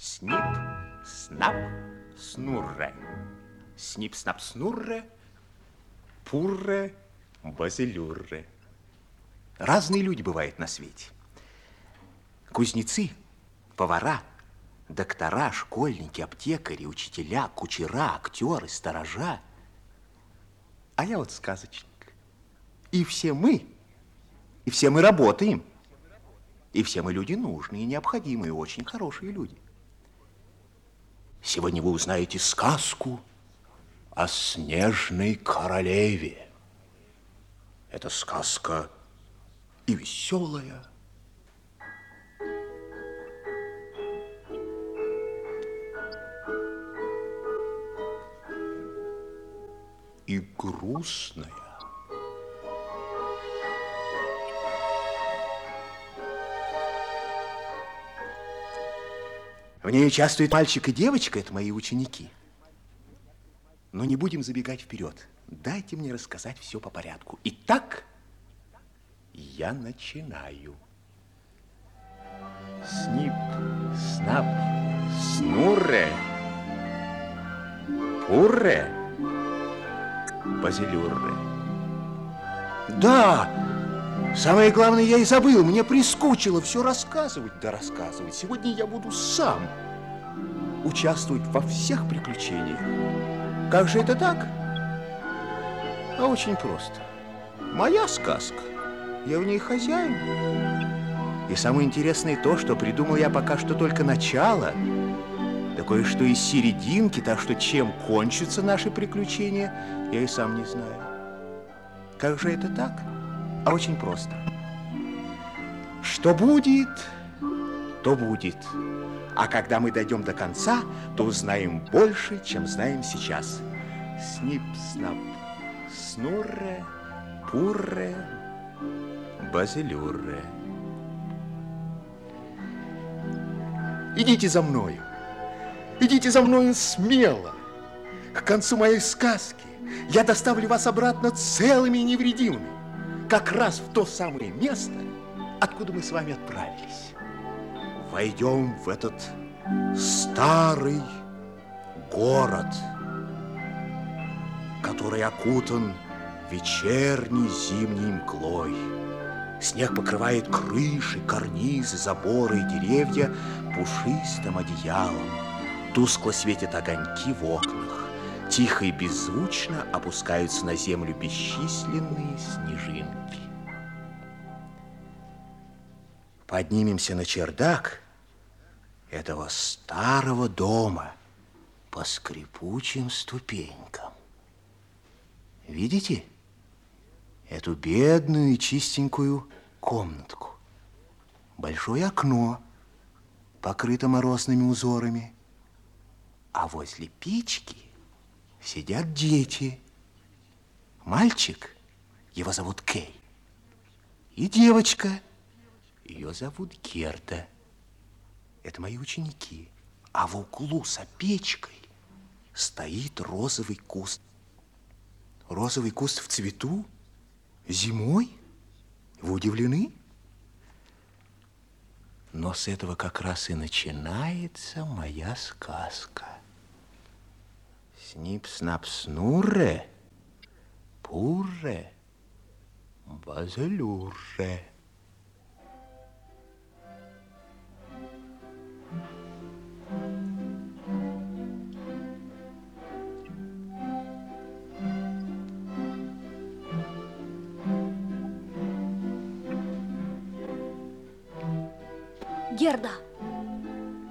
Снип, снап, снурре. Снип, снап, снурре, пурре, базилюрре. Разные люди бывают на свете. Кузнецы, повара, доктора, школьники, аптекари, учителя, кучера, актеры, сторожа. А я вот сказочник. И все мы, и все мы работаем. И все мы люди нужные, необходимые, очень хорошие люди. Сегодня вы узнаете сказку о снежной королеве. Это сказка и веселая, и грустная. В ней участвует мальчик и девочка, это мои ученики. Но не будем забегать вперед. Дайте мне рассказать все по порядку. Итак, я начинаю. Снип, снап, снурре, пурре, базилюрре. Да, самое главное я и забыл. Мне прискучило все рассказывать, да рассказывать. Сегодня я буду сам участвовать во всех приключениях. Как же это так? А очень просто. Моя сказка. Я в ней хозяин. И самое интересное то, что придумал я пока что только начало. Да кое-что из серединки, так что чем кончатся наши приключения, я и сам не знаю. Как же это так? А очень просто. Что будет, то будет. А когда мы дойдем до конца, то узнаем больше, чем знаем сейчас. Снип-снап, снурре, пурре, базилюрре. Идите за мною. Идите за мною смело. К концу моей сказки я доставлю вас обратно целыми и невредимыми, как раз в то самое место, откуда мы с вами отправились. Войдем в этот старый город, который окутан вечерней зимней мглой. Снег покрывает крыши, карнизы, заборы и деревья пушистым одеялом. Тускло светят огоньки в окнах. Тихо и беззвучно опускаются на землю бесчисленные снежинки. Поднимемся на чердак этого старого дома по скрипучим ступенькам. Видите эту бедную и чистенькую комнатку? Большое окно, покрыто морозными узорами, а возле печки сидят дети. Мальчик, его зовут Кей, и девочка, ее зовут Герда. Это мои ученики. А в углу за печкой стоит розовый куст. Розовый куст в цвету? Зимой? Вы удивлены? Но с этого как раз и начинается моя сказка. Снип-снап-снурре, пурре, базалюрре. Герда,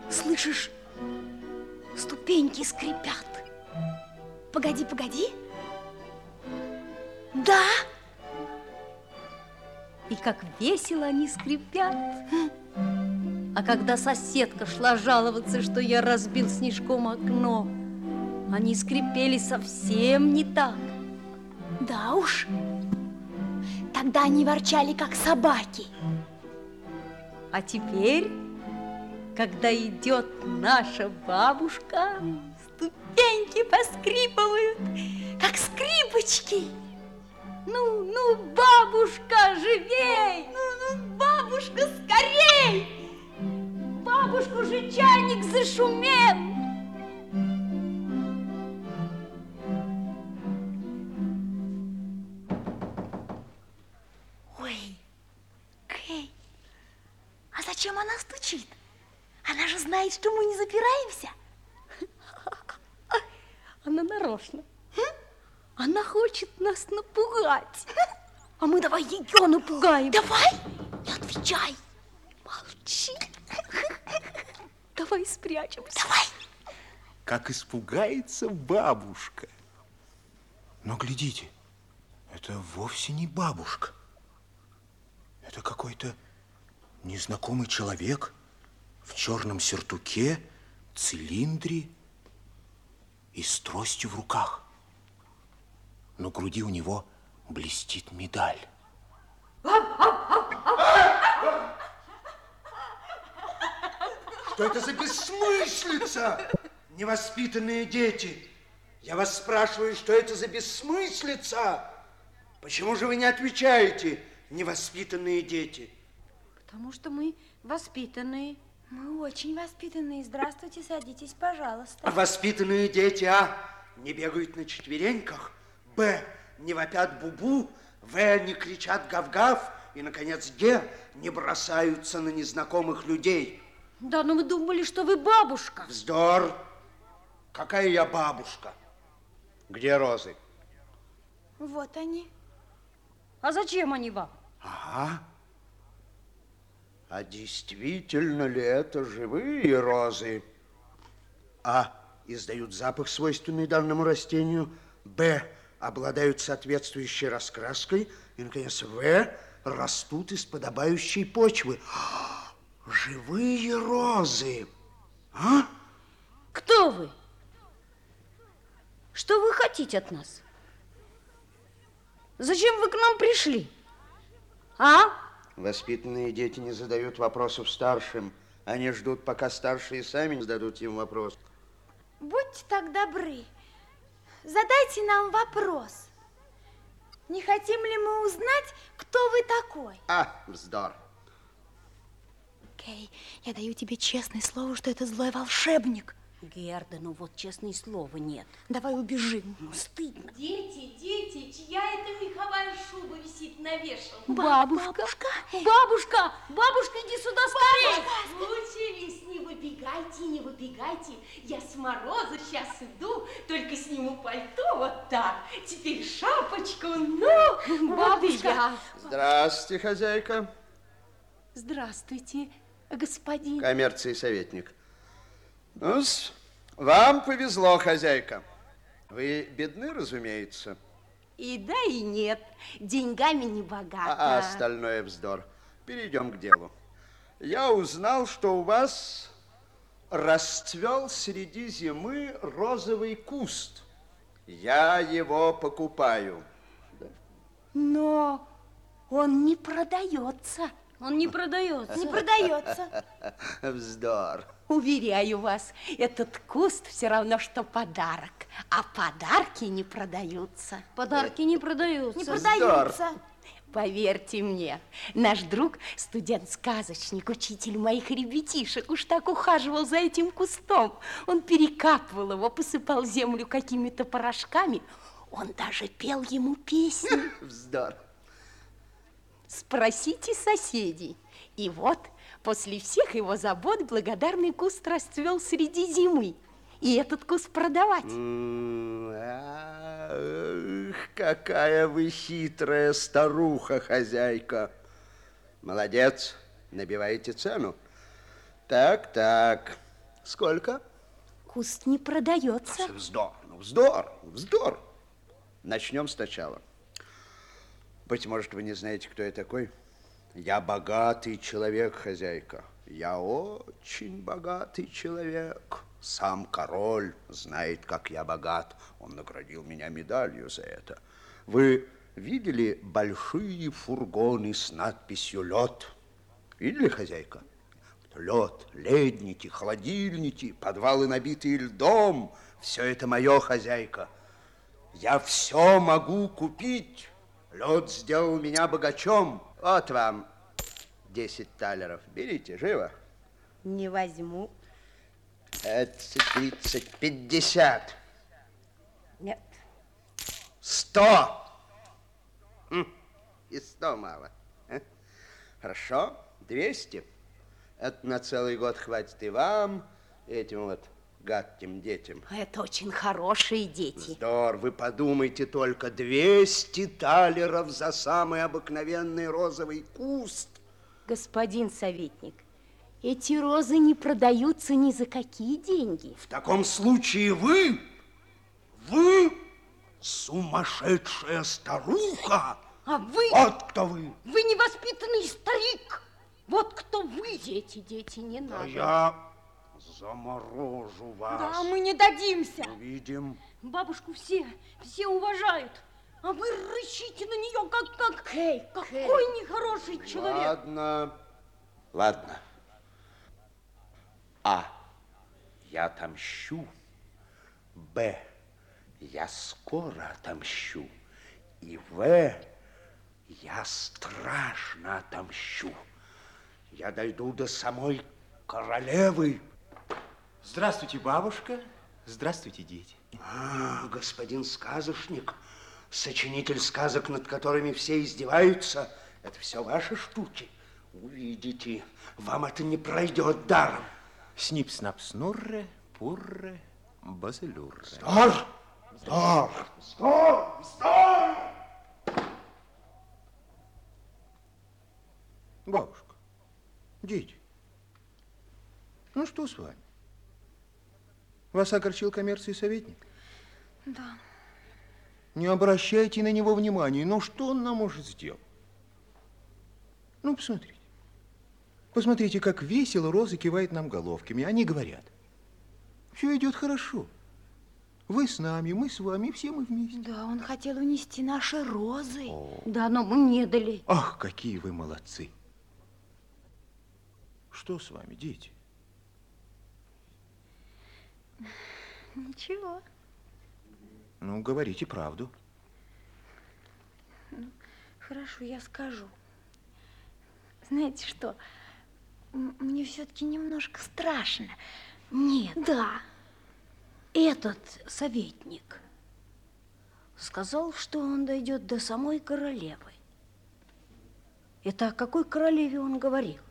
слышишь, ступеньки скрипят. Погоди, погоди. Да. И как весело они скрипят. А когда соседка шла жаловаться, что я разбил снежком окно, они скрипели совсем не так. Да уж. Тогда они ворчали, как собаки. А теперь, когда идет наша бабушка, ступеньки поскрипывают, как скрипочки. Ну, ну, бабушка, живей! Ну, ну, бабушка, скорей! бабушку же чайник зашумел. Ой, Кей, а зачем она стучит? Она же знает, что мы не запираемся. Она нарочно. Она хочет нас напугать. А мы давай ее напугаем. Давай, не отвечай. Молчи. Давай спрячемся. Давай. Как испугается бабушка. Но глядите, это вовсе не бабушка. Это какой-то незнакомый человек в черном сертуке, цилиндре и с тростью в руках. На груди у него блестит медаль. Что это за бессмыслица? Невоспитанные дети. Я вас спрашиваю, что это за бессмыслица? Почему же вы не отвечаете, невоспитанные дети? Потому что мы воспитанные. Мы очень воспитанные. Здравствуйте, садитесь, пожалуйста. А воспитанные дети, а, не бегают на четвереньках, б, не вопят бубу, в, не кричат гав-гав, и, наконец, г, не бросаются на незнакомых людей. Да, но мы думали, что вы бабушка. Вздор! Какая я бабушка? Где розы? Вот они. А зачем они вам? Ага. А действительно ли это живые розы? А. Издают запах, свойственный данному растению. Б. Обладают соответствующей раскраской. И, наконец, В. Растут из подобающей почвы. Живые розы. А? Кто вы? Что вы хотите от нас? Зачем вы к нам пришли? А? Воспитанные дети не задают вопросов старшим. Они ждут, пока старшие сами зададут им вопрос. Будьте так добры. Задайте нам вопрос. Не хотим ли мы узнать, кто вы такой? А, вздор. Кей, я даю тебе честное слово, что это злой волшебник. Герда, ну вот честное слово нет. Давай убежим. Ну, стыдно. Дети, дети, чья это меховая шуба висит на вешалке? Бабушка. Бабушка. Бабушка, бабушка, иди сюда скорее. Лучше весь не выбегайте, не выбегайте. Я с мороза сейчас иду, только сниму пальто вот так. Теперь шапочку, ну, Бабушка. Здравствуйте, хозяйка. Здравствуйте, господин. Коммерции советник. ну вам повезло, хозяйка. Вы бедны, разумеется. И да, и нет. Деньгами не богата. А остальное вздор. Перейдем к делу. Я узнал, что у вас расцвел среди зимы розовый куст. Я его покупаю. Но он не продается. Он не продается. Не продается. Вздор. Уверяю вас, этот куст все равно, что подарок. А подарки не продаются. Подарки не продаются. Не продается. Поверьте мне, наш друг, студент-сказочник, учитель моих ребятишек, уж так ухаживал за этим кустом. Он перекапывал его, посыпал землю какими-то порошками. Он даже пел ему песни. Вздор. Спросите соседей. И вот, после всех его забот, благодарный куст расцвел среди зимы. И этот куст продавать. Ах, какая вы хитрая старуха, хозяйка. Молодец, набиваете цену. Так, так. Сколько? Куст не продается. Вздор, ну вздор, вздор. Начнем сначала. Быть может, вы не знаете, кто я такой? Я богатый человек, хозяйка. Я очень богатый человек. Сам король знает, как я богат. Он наградил меня медалью за это. Вы видели большие фургоны с надписью «Лед»? Видели, хозяйка? Лед, ледники, холодильники, подвалы, набитые льдом. Все это мое, хозяйка. Я все могу купить. Лед сделал меня богачом. Вот вам 10 талеров. Берите, живо. Не возьму. 20, 30, 50. Нет. Сто! Хм, И сто мало. а? Хорошо, двести. Это на целый год хватит и вам, и этим вот гадким детям. Это очень хорошие дети. Здор, вы подумайте только, 200 талеров за самый обыкновенный розовый куст. Господин советник, эти розы не продаются ни за какие деньги. В таком случае вы, вы сумасшедшая старуха. А вы, Вот кто вы. вы невоспитанный старик. Вот кто вы, дети, дети, не А надо. я заморожу вас. Да, мы не дадимся. Увидим. Бабушку все, все уважают. А вы рычите на нее, как, как, Кей, какой нехороший человек. Ладно, ладно. А. Я отомщу. Б. Я скоро отомщу. И В. Я страшно отомщу. Я дойду до самой королевы. Здравствуйте, бабушка. Здравствуйте, дети. А, господин сказочник, сочинитель сказок, над которыми все издеваются, это все ваши штуки. Увидите, вам это не пройдет даром. Снип, снап, снурре, пурре, базелюрре. Стар! Стар! Стар! Стар! Бабушка, дети, ну что с вами? Вас огорчил коммерции советник? Да. Не обращайте на него внимания. Ну, что он нам может сделать? Ну, посмотрите. Посмотрите, как весело Роза кивает нам головками. Они говорят, все идет хорошо. Вы с нами, мы с вами, все мы вместе. Да, он хотел унести наши розы. Да, но мы не дали. Ах, какие вы молодцы. Что с вами, дети? Ничего. Ну, говорите правду. Хорошо, я скажу. Знаете что? Мне все-таки немножко страшно. Нет, Да. этот советник сказал, что он дойдет до самой королевы. Это о какой королеве он говорил?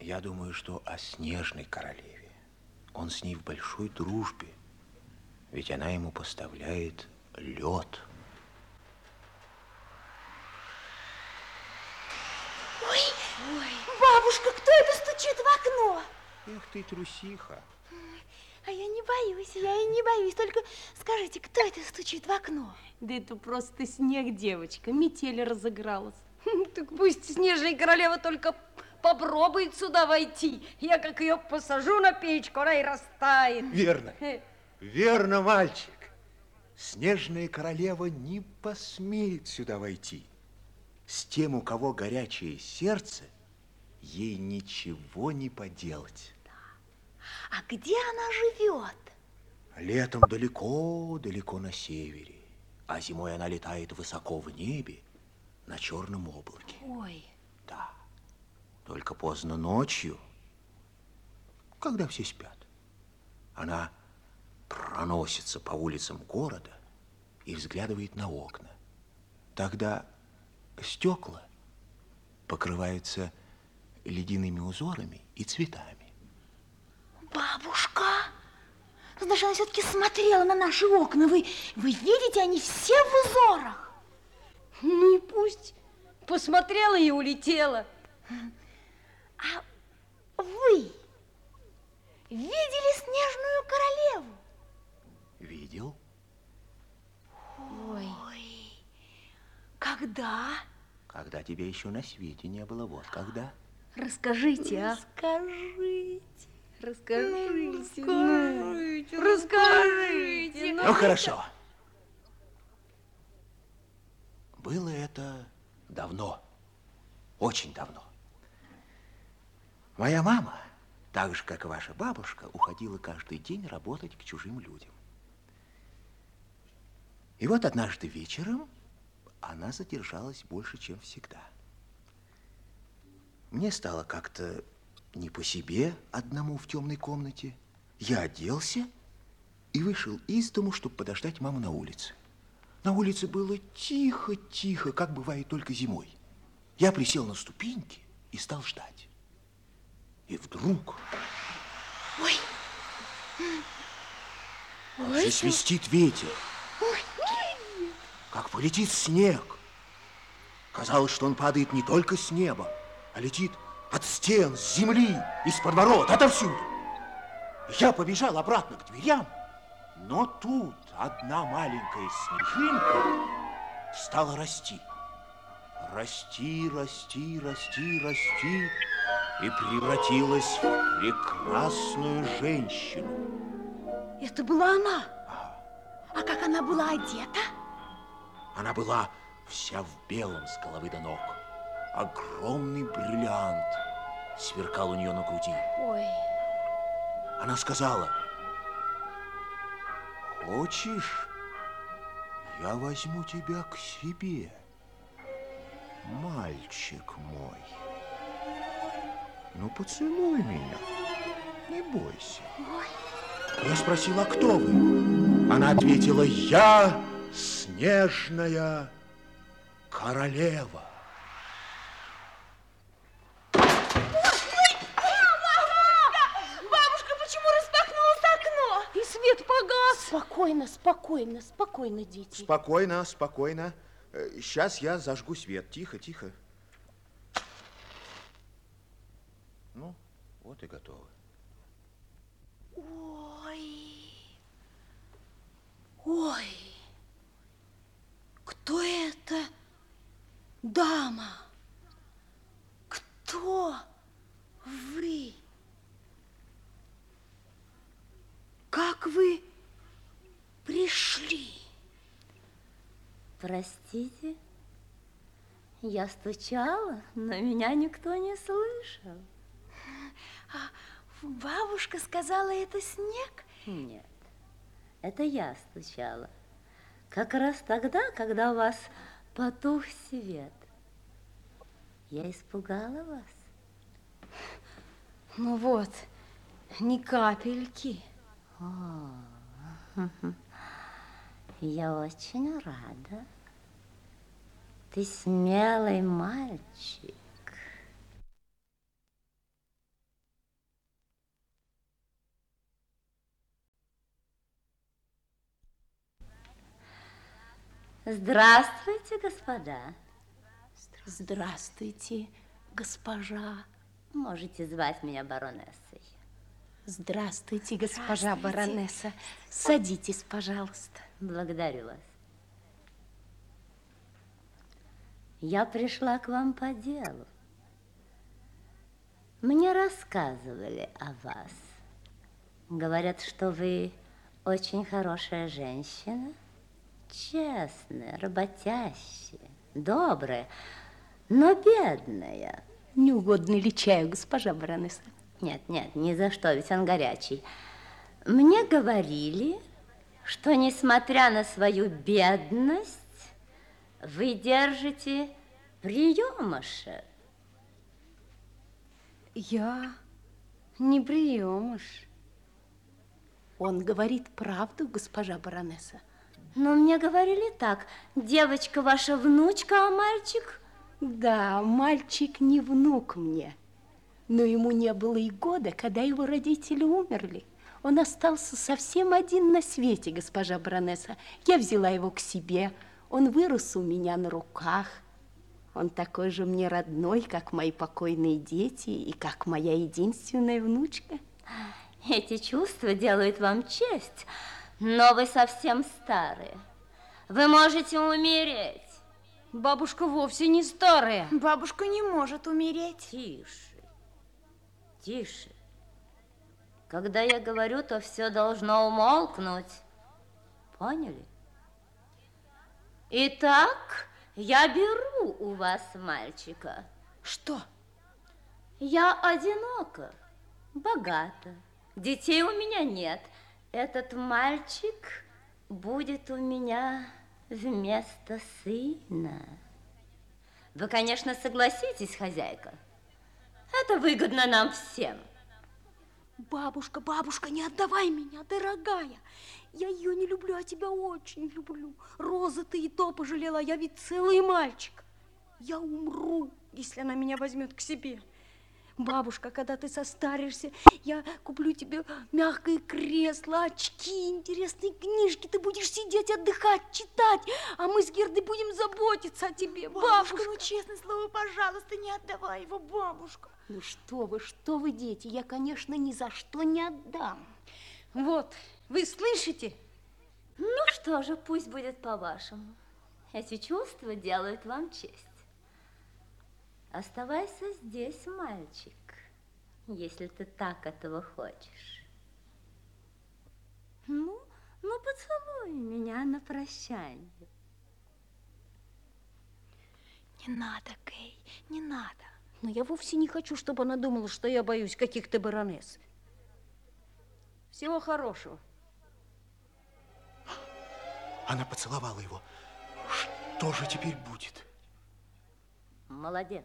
Я думаю, что о снежной королеве. Он с ней в большой дружбе. Ведь она ему поставляет лед. Бабушка, кто это стучит в окно? Эх ты, трусиха. А я не боюсь, я и не боюсь. Только скажите, кто это стучит в окно? Да это просто снег, девочка. Метель разыгралась. Так пусть снежная королева только попробует сюда войти. Я как ее посажу на печку, она и растает. Верно. Верно, мальчик. Снежная королева не посмеет сюда войти. С тем, у кого горячее сердце, ей ничего не поделать. А где она живет? Летом далеко-далеко на севере, а зимой она летает высоко в небе на черном облаке. Ой, Да, только поздно ночью, когда все спят, она проносится по улицам города и взглядывает на окна. Тогда стекла покрываются ледяными узорами и цветами. Бабушка, значит, она все-таки смотрела на наши окна. Вы, вы видите, они все в узорах. ну и пусть. Посмотрела и улетела. А вы видели снежную королеву? Видел? Ой, Когда? Когда тебя еще на свете не было, вот когда. расскажите, а? Скажите. Расскажите, ну, расскажите. Ну, хорошо. Было это давно, очень давно. Моя мама, так же, как и ваша бабушка, уходила каждый день работать к чужим людям. И вот однажды вечером она задержалась больше, чем всегда. Мне стало как-то не по себе одному в темной комнате. Я оделся и вышел из дому, чтобы подождать маму на улице. На улице было тихо-тихо, как бывает только зимой. Я присел на ступеньки и стал ждать. И вдруг... Ой! Ой, свистит ветер. Ой, как полетит снег. Казалось, что он падает не только с неба, а летит от стен, с земли, из-под ворот, отовсюду. Я побежал обратно к дверям, но тут одна маленькая снежинка стала расти. Расти, расти, расти, расти и превратилась в прекрасную женщину. Это была она. А как она была одета? Она была вся в белом с головы до ног. Огромный бриллиант сверкал у нее на груди. Ой, Она сказала, хочешь, я возьму тебя к себе, мальчик мой. Ну, поцелуй меня, не бойся. Я спросил, а кто вы? Она ответила, я снежная королева. бабушка, почему распахнулось окно? И свет погас. Спокойно, спокойно, спокойно, дети. Спокойно, спокойно. Сейчас я зажгу свет. Тихо, тихо. Ну, вот и готово. Ой, ой, кто это дама? Кто вы? Как вы пришли? Простите, я стучала, но меня никто не слышал. А бабушка сказала, это снег? Нет, это я стучала. Как раз тогда, когда у вас потух свет. Я испугала вас. Ну вот, ни капельки. Я очень рада. Ты смелый мальчик. Здравствуйте, господа. Здравствуйте, госпожа. Можете звать меня баронессой. Здравствуйте, госпожа Здравствуйте. баронесса. Садитесь, пожалуйста. Благодарю вас. Я пришла к вам по делу. Мне рассказывали о вас. Говорят, что вы очень хорошая женщина, честная, работящая, добрая, но бедная. Не угодно ли чаю, госпожа баронесса? Нет, нет, ни за что, ведь он горячий. Мне говорили, что, несмотря на свою бедность, вы держите приемыша. Я не приемыш. Он говорит правду, госпожа баронесса. Но мне говорили так, девочка ваша внучка, а мальчик... Да, мальчик не внук мне. Но ему не было и года, когда его родители умерли. Он остался совсем один на свете, госпожа баронесса. Я взяла его к себе. Он вырос у меня на руках. Он такой же мне родной, как мои покойные дети и как моя единственная внучка. Эти чувства делают вам честь, но вы совсем старые. Вы можете умереть. Бабушка вовсе не старая. Бабушка не может умереть. Тише, тише. Когда я говорю, то все должно умолкнуть. Поняли? Итак, я беру у вас мальчика. Что? Я одинока, богата. Детей у меня нет. Этот мальчик будет у меня вместо сына. Вы, конечно, согласитесь, хозяйка? Это выгодно нам всем. Бабушка, бабушка, не отдавай меня, дорогая. Я ее не люблю, а тебя очень люблю. Роза, ты и то пожалела, я ведь целый мальчик. Я умру, если она меня возьмет к себе. Бабушка, когда ты состаришься, я куплю тебе мягкое кресло, очки, интересные книжки. Ты будешь сидеть, отдыхать, читать, а мы с Гердой будем заботиться о тебе. Бабушка, Бабушка, ну честное слово, пожалуйста, не отдавай его, бабушка. ну что вы, что вы, дети, я, конечно, ни за что не отдам. Вот, вы слышите? Ну что же, пусть будет по-вашему. Эти чувства делают вам честь. Оставайся здесь, мальчик, если ты так этого хочешь. Ну, ну поцелуй меня на прощание. Не надо, Кей, не надо. Но я вовсе не хочу, чтобы она думала, что я боюсь каких-то баронесс. Всего хорошего. Она поцеловала его. Что же теперь будет? Молодец.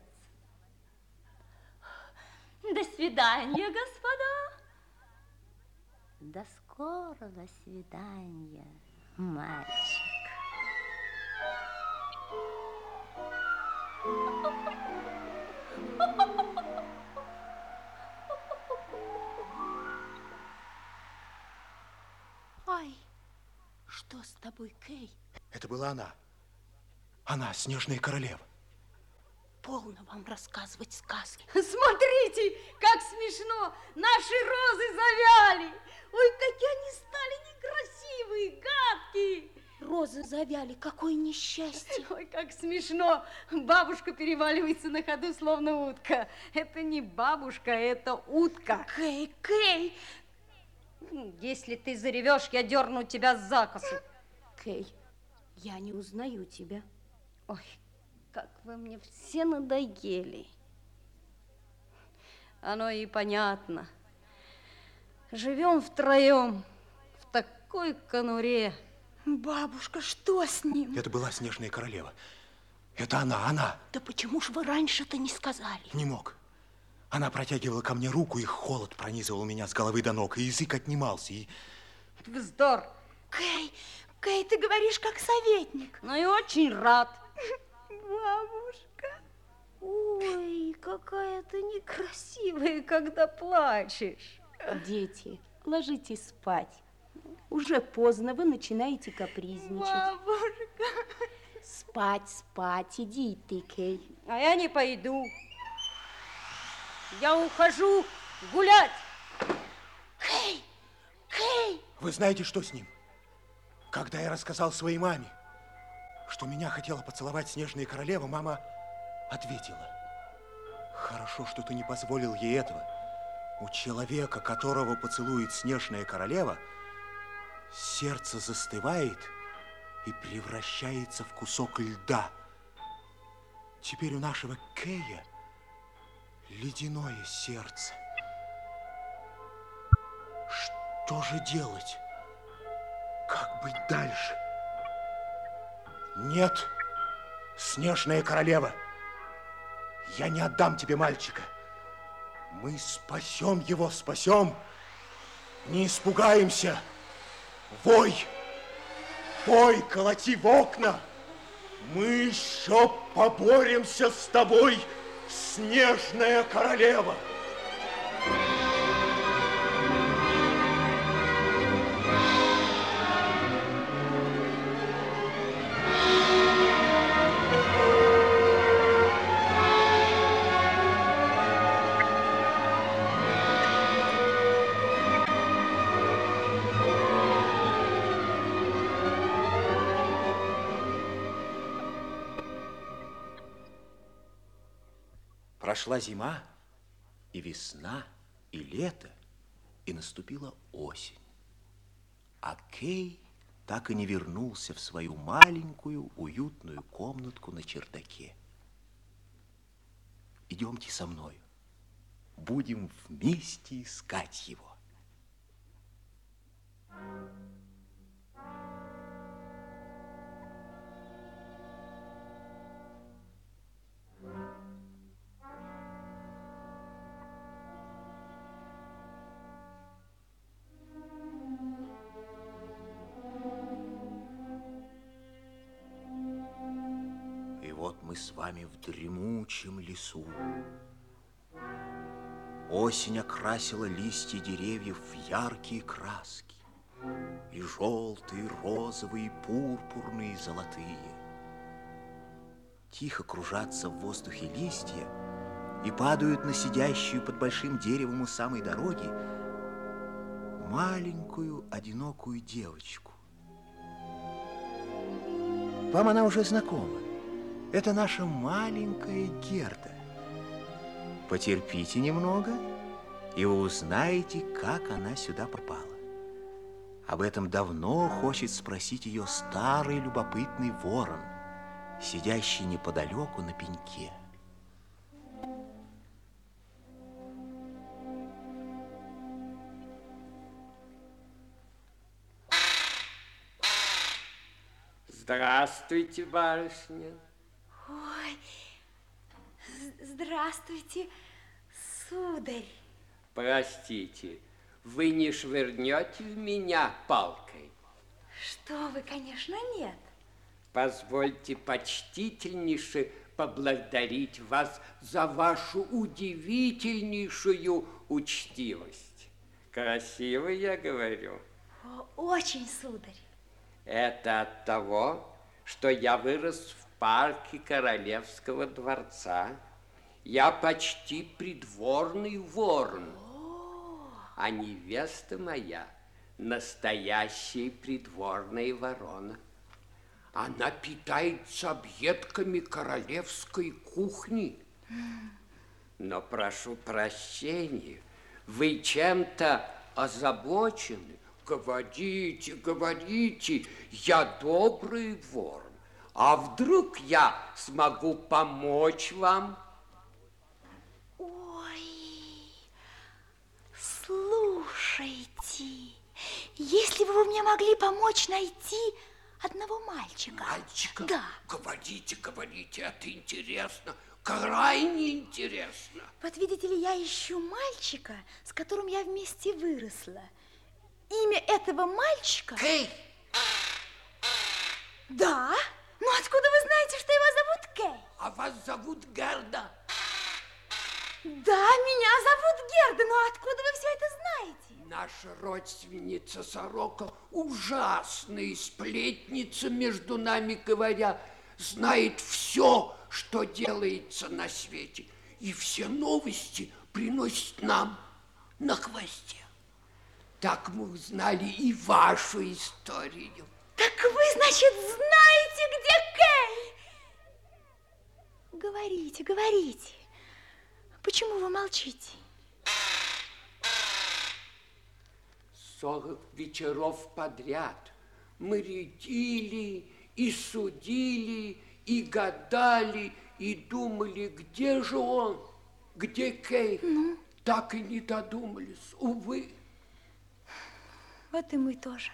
До свидания, господа. До скорого свидания, мальчик. Ай, что с тобой, Кей? Это была она. Она, снежная королева. Полно вам рассказывать сказки. Смотрите, как смешно! Наши розы завяли! Ой, какие они стали некрасивые, гадкие! Розы завяли, какое несчастье. Ой, как смешно! Бабушка переваливается на ходу, словно утка. Это не бабушка, это утка. Кей, Кей, Если ты заревешь, я дерну тебя за косу. Кей, я не узнаю тебя. Ой, как вы мне все надоели. Оно и понятно. Живем втроем в такой конуре. Бабушка, что с ним? Это была снежная королева. Это она, она. Да почему ж вы раньше-то не сказали? Не мог. Она протягивала ко мне руку, и холод пронизывал меня с головы до ног, и язык отнимался, и... Вздор. Кей, Кей, ты говоришь как советник. Ну и очень рад. Бабушка. Ой, какая ты некрасивая, когда плачешь. Дети, ложитесь спать. Уже поздно, вы начинаете капризничать. Бабушка. Спать, спать, иди и ты, Кей. А я не пойду. Я ухожу гулять. Кей, Кей. Вы знаете, что с ним? Когда я рассказал своей маме, что меня хотела поцеловать снежная королева, мама ответила. Хорошо, что ты не позволил ей этого. У человека, которого поцелует снежная королева, сердце застывает и превращается в кусок льда. Теперь у нашего Кея ледяное сердце. Что же делать? Как быть дальше? Нет, снежная королева, я не отдам тебе мальчика. Мы спасем его, спасем. Не испугаемся. Вой, вой, колоти в окна. Мы еще поборемся с тобой, снежная королева. Прошла зима, и весна, и лето, и наступила осень. А Кей так и не вернулся в свою маленькую уютную комнатку на чердаке. Идемте со мною. Будем вместе искать его. мы с вами в дремучем лесу. Осень окрасила листья деревьев в яркие краски. И желтые, розовые, пурпурные, золотые. Тихо кружатся в воздухе листья и падают на сидящую под большим деревом у самой дороги маленькую одинокую девочку. Вам она уже знакома. Это наша маленькая Герда. Потерпите немного, и вы узнаете, как она сюда попала. Об этом давно хочет спросить ее старый любопытный ворон, сидящий неподалеку на пеньке. Здравствуйте, барышня. Ой, здравствуйте, сударь. Простите, вы не швырнете в меня палкой? Что вы, конечно, нет. Позвольте почтительнейше поблагодарить вас за вашу удивительнейшую учтивость. Красиво я говорю. О, очень, сударь. Это от того, что я вырос в парке Королевского дворца. Я почти придворный ворон. А невеста моя настоящая придворная ворона. Она питается объедками королевской кухни. Но прошу прощения, вы чем-то озабочены. Говорите, говорите, я добрый ворон. А вдруг я смогу помочь вам? Ой, слушайте, если бы вы мне могли помочь найти одного мальчика. Мальчика? Да. Говорите, говорите, это интересно, крайне интересно. Вот видите ли, я ищу мальчика, с которым я вместе выросла. Имя этого мальчика... Кей, Да? Ну откуда вы знаете, что его зовут Кей? а вас зовут Герда? Да, меня зовут Герда, но откуда вы все это знаете? Наша родственница Сорока, ужасная сплетница, между нами говоря, знает все, что делается на свете. И все новости приносит нам на хвосте. Так мы узнали и вашу историю. Так вы, значит, знаете, где Кей? Говорите, говорите. Почему вы молчите? Сорок вечеров подряд мы рядили и судили, и гадали, и думали, где же он, где Кей. Так и не додумались, увы. Вот и мы тоже.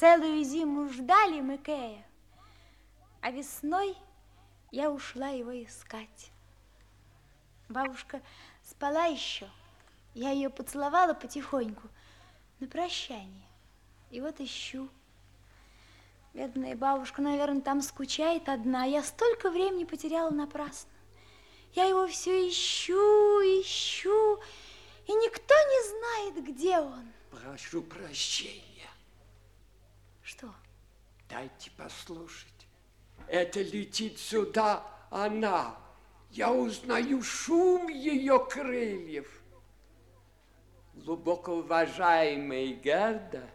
Целую зиму ждали мы Кея, а весной я ушла его искать. Бабушка спала еще. Я ее поцеловала потихоньку на прощание. И вот ищу. Бедная бабушка, наверное, там скучает одна. Я столько времени потеряла напрасно. Я его все ищу, ищу, и никто не знает, где он. Прошу прощения. Что? Дайте послушать. Это летит сюда она. Я узнаю шум ее крыльев. Глубоко уважаемая Герда,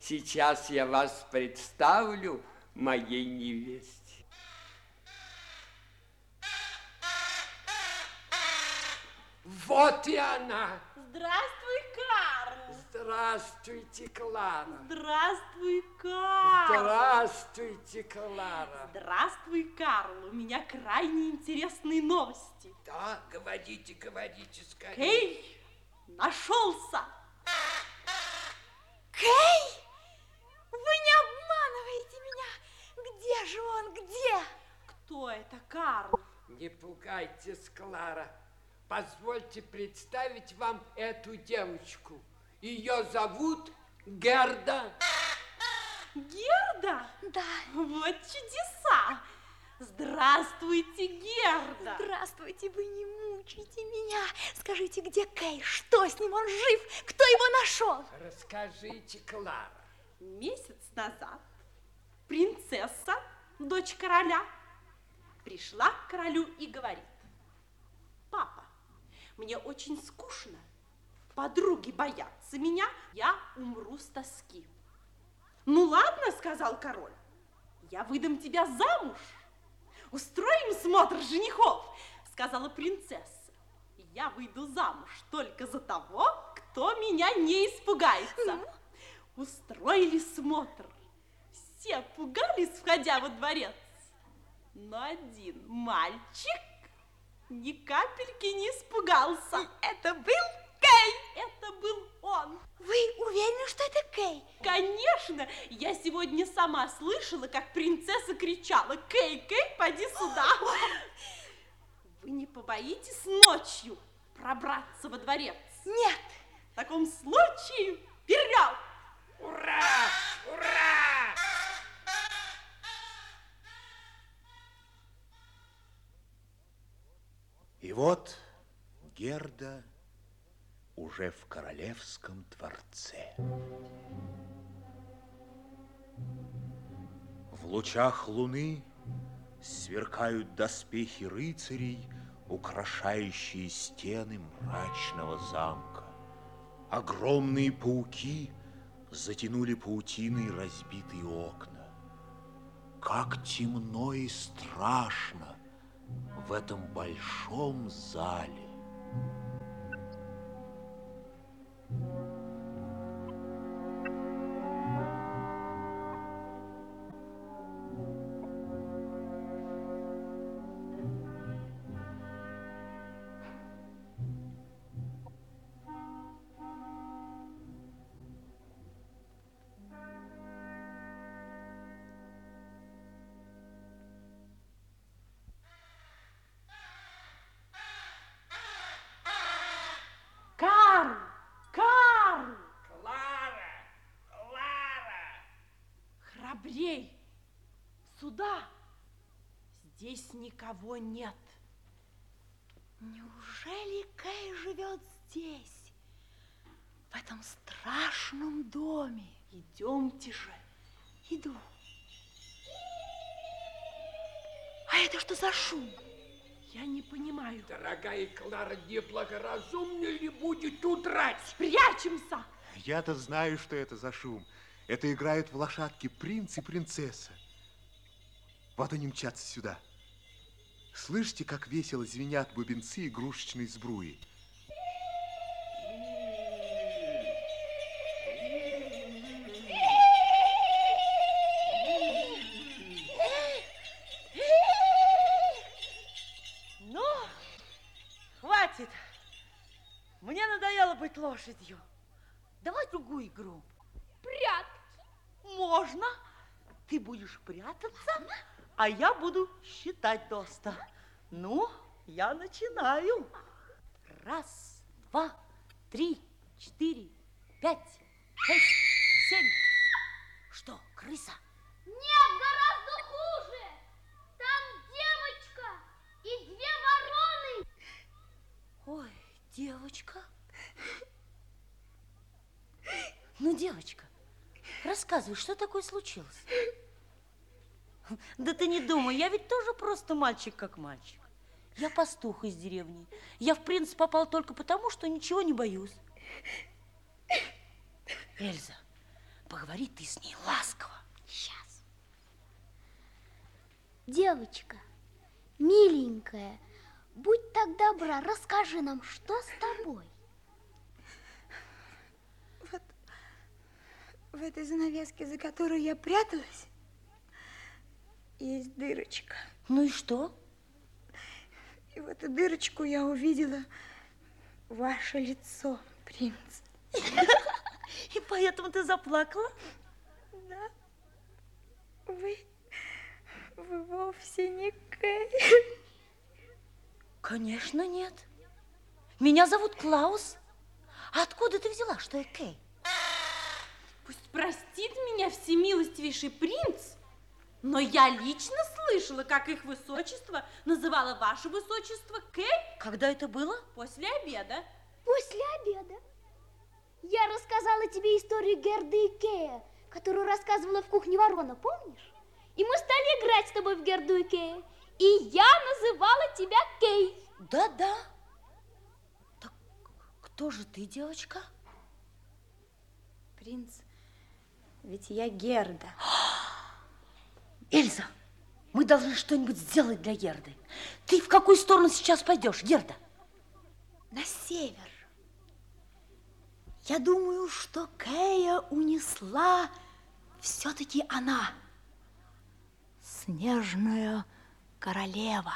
сейчас я вас представлю моей невесте. Вот и она. Здравствуй, Карл. Здравствуйте, Клара. Здравствуй, Карл. Здравствуйте, Клара. Здравствуй, Карл. У меня крайне интересные новости. Да, говорите, говорите скорее. Кей нашелся. Кей! Вы не обманываете меня! Где же он, где? Кто это, Карл? Не пугайтесь, Клара. Позвольте представить вам эту девочку. Ее зовут Герда. Герда? Да, Вот чудеса. Здравствуйте, Герда! Здравствуйте, вы не мучайте меня. Скажите, где Кей? Что с ним? Он жив? Кто его нашел? Расскажите, Клара. Месяц назад принцесса, дочь короля, пришла к королю и говорит, папа, мне очень скучно, подруги боятся меня, я умру с тоски. Ну ладно, сказал король, я выдам тебя замуж, устроим смотр женихов, сказала принцесса. Я выйду замуж только за того, кто меня не испугается. Устроили смотр. Все пугались, входя во дворец. Но один мальчик ни капельки не испугался. Это был Кей? Это был он. Вы уверены, что это Кей? Конечно, я сегодня сама слышала, как принцесса кричала «Кей, Кей, поди сюда!» Вы не побоитесь ночью пробраться во дворец? Нет. В таком случае вперед! Ура! Ура! И вот Герда уже в королевском дворце. В лучах луны сверкают доспехи рыцарей, украшающие стены мрачного замка. Огромные пауки затянули паутиной разбитые окна. Как темно и страшно в этом большом зале. Храбрей! Сюда! Здесь никого нет. Неужели Кей живет здесь, в этом страшном доме? Идемте же. Иду. А это что за шум? Я не понимаю. Дорогая Клара, неблагоразумно ли будет удрать? Прячемся! Я-то знаю, что это за шум. Это играют в лошадки принц и принцесса. Вот они мчатся сюда. Слышите, как весело звенят бубенцы игрушечной сбруи? Считать до ста. Ну, я начинаю. Раз, два, три, четыре, пять, шесть, семь. Что, крыса? Нет, гораздо хуже. Там девочка и две вороны. Ой, девочка. Ну, девочка, рассказывай, что такое случилось? Да ты не думай, я ведь тоже просто мальчик как мальчик. Я пастух из деревни. Я в принц попал только потому, что ничего не боюсь. Эльза, поговори ты с ней ласково. Сейчас. Девочка, миленькая, будь так добра, расскажи нам, что с тобой? Вот в этой занавеске, за которой я пряталась, есть дырочка. Ну и что? И в эту дырочку я увидела ваше лицо, принц. И поэтому ты заплакала? Да. Вы, вы вовсе не Кэй. Конечно, нет. Меня зовут Клаус. А откуда ты взяла, что я Кей? Пусть простит меня всемилостивейший принц, Но я лично слышала, как их высочество называло ваше высочество Кей. Когда это было? После обеда. После обеда. Я рассказала тебе историю Герды и Кея, которую рассказывала в кухне ворона, помнишь? И мы стали играть с тобой в Герду и Кея. И я называла тебя Кей. Да-да. Так кто же ты, девочка? Принц, ведь я Герда. Эльза, мы должны что-нибудь сделать для Герды. Ты в какую сторону сейчас пойдешь, Герда? На север. Я думаю, что Кея унесла все-таки она, снежная королева.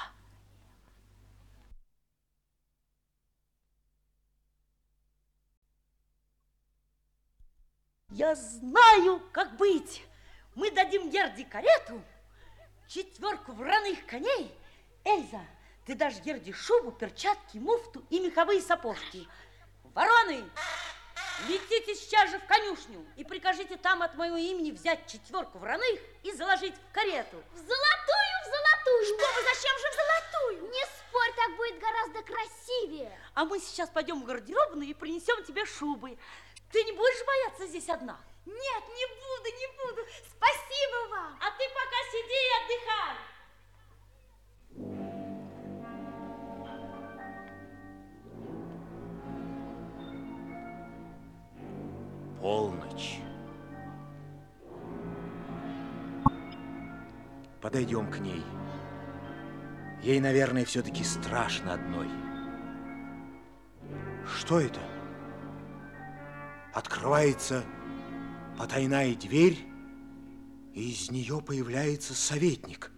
Я знаю, как быть. Мы дадим Герде карету, четверку враных коней. Эльза, ты дашь Герде шубу, перчатки, муфту и меховые сапожки. Вороны, летите сейчас же в конюшню и прикажите там от моего имени взять четверку враных и заложить в карету. В золотую, в золотую. Что вы, зачем же в золотую? Не спорь, так будет гораздо красивее. А мы сейчас пойдем в гардеробную и принесем тебе шубы. Ты не будешь бояться здесь одна? Нет, не буду, не буду. Спасибо вам. А ты пока сиди и отдыхай. Полночь. Подойдем к ней. Ей, наверное, все-таки страшно одной. Что это? Открывается потайная дверь, и из нее появляется советник.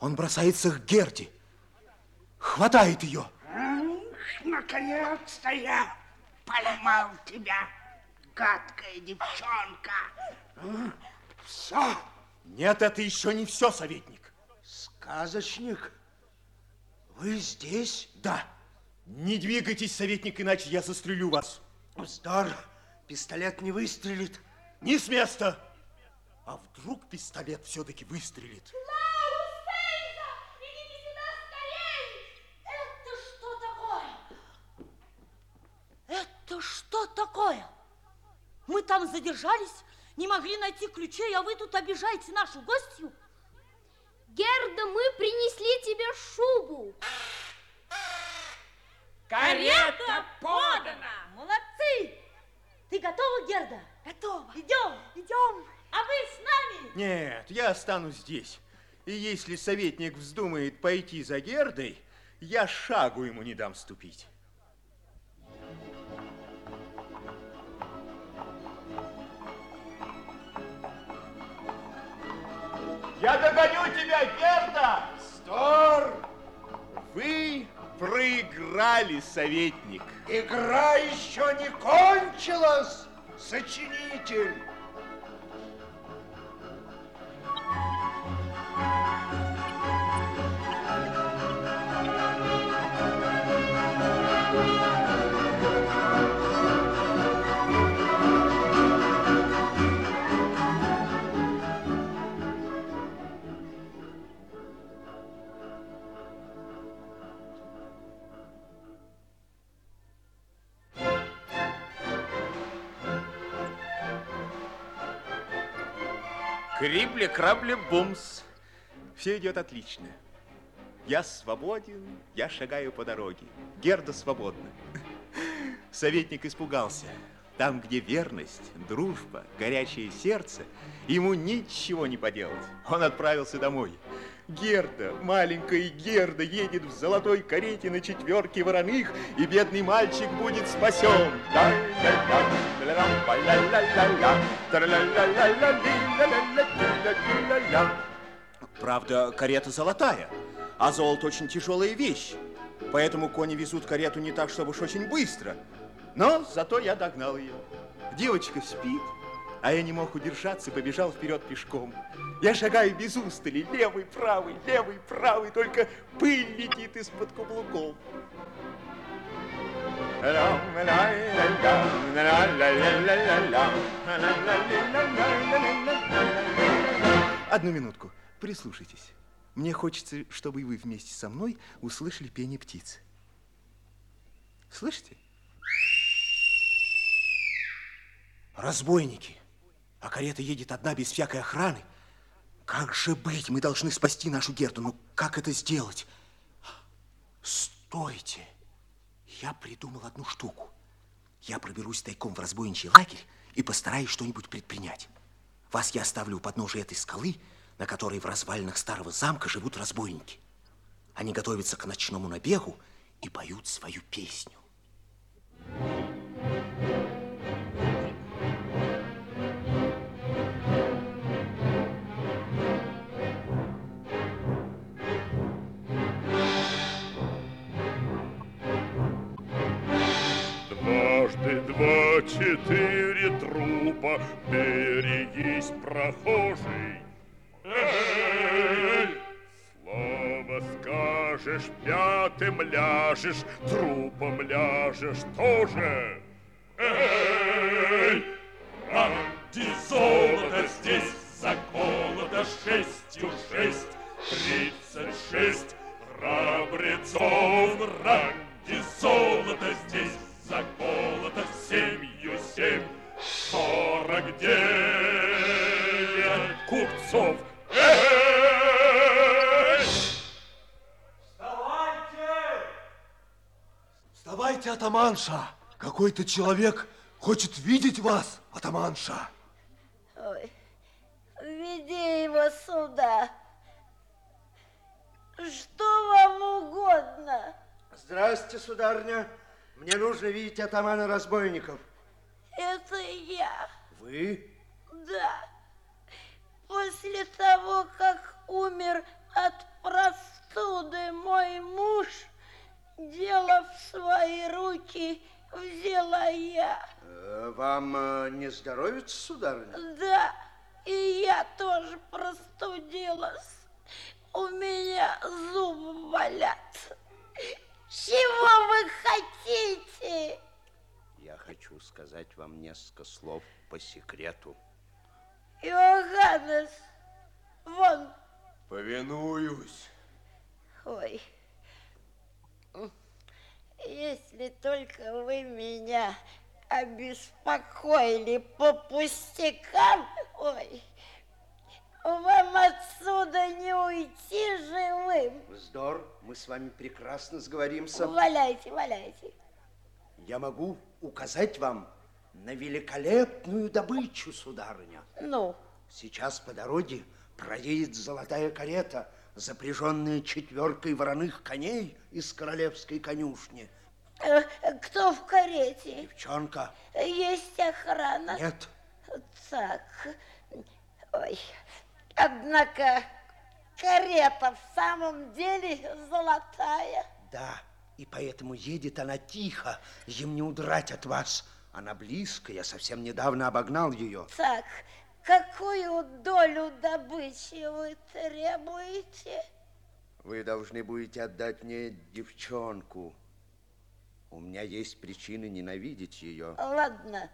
Он бросается к Герде, хватает ее. Наконец-то я поймал тебя, гадкая девчонка. Все. Нет, это еще не все, советник. Сказочник, вы здесь? Да. Не двигайтесь, советник, иначе я застрелю вас. Вздор, пистолет не выстрелит. Не с места. А вдруг пистолет все-таки выстрелит? Это что такое? Это что такое? Мы там задержались, не могли найти ключей, а вы тут обижаете нашу гостью? Герда, мы принесли тебе шубу. Карета подана! Молодцы! Ты готова, Герда? Готово. Идем! Идем. А вы с нами? Нет, я останусь здесь. И если советник вздумает пойти за Гердой, я шагу ему не дам ступить. Я догоню тебя, Герда! Вздор! Вы проиграли, советник. Игра еще не кончилась, сочинитель. Крибли, крабли, бумс. Все идет отлично. Я свободен, я шагаю по дороге. Герда свободна. Советник испугался. Там, где верность, дружба, горячее сердце, ему ничего не поделать. Он отправился домой. Герда, маленькая Герда, едет в золотой карете на четверке вороных, и бедный мальчик будет спасен. Правда, карета золотая, а золото очень тяжелая вещь. Поэтому кони везут карету не так, чтобы уж очень быстро. Но зато я догнал ее. Девочка спит, а я не мог удержаться и побежал вперед пешком. Я шагаю без устали, левый, правый, левый, правый, только пыль летит из-под каблуков. Одну минутку, прислушайтесь. Мне хочется, чтобы и вы вместе со мной услышали пение птиц. Слышите? Разбойники. А карета едет одна без всякой охраны. Как же быть? Мы должны спасти нашу Герду. Но как это сделать? Стойте. Я придумал одну штуку. Я проберусь тайком в разбойничий лагерь и постараюсь что-нибудь предпринять. Вас я оставлю у подножия этой скалы, на которой в развалинах старого замка живут разбойники. Они готовятся к ночному набегу и поют свою песню. Дважды четыре трупа, берегись, прохожий. Эй! Слово скажешь, пятым ляжешь, трупом ляжешь тоже. Эй! Ради золота здесь заколото шестью шесть, тридцать шесть храбрецов. Ради золота здесь девять купцов. Эй! Вставайте, атаманша! Какой-то человек хочет видеть вас, атаманша. Ой, веди его сюда. Что вам угодно? Здравствуйте, сударыня. Мне нужно видеть атамана разбойников. Это я. Вы? Да. После того, как умер от простуды мой муж, дело в свои руки взяла я. Э, Вам э, не здоровится, сударыня? Да, и я тоже простудилась. У меня зубы болят. Чего вы хотите? Я хочу сказать вам несколько слов по секрету. Иоганнес, вон. Повинуюсь. Ой, если только вы меня обеспокоили по пустякам, ой, вам отсюда не уйти живым. Вздор, мы с вами прекрасно сговоримся. Валяйте, валяйте. Я могу указать вам на великолепную добычу, сударыня. Ну, Сейчас по дороге проедет золотая карета, запряженная четверкой вороных коней из королевской конюшни. э, кто в карете? Девчонка, Есть охрана? нет, Так, ой, однако карета в самом деле золотая. да, и поэтому едет она тихо, им не удрать от вас. Она близко, я совсем недавно обогнал ее. Так, какую долю добычи вы требуете? Вы должны будете отдать мне девчонку. У меня есть причины ненавидеть ее. Ладно,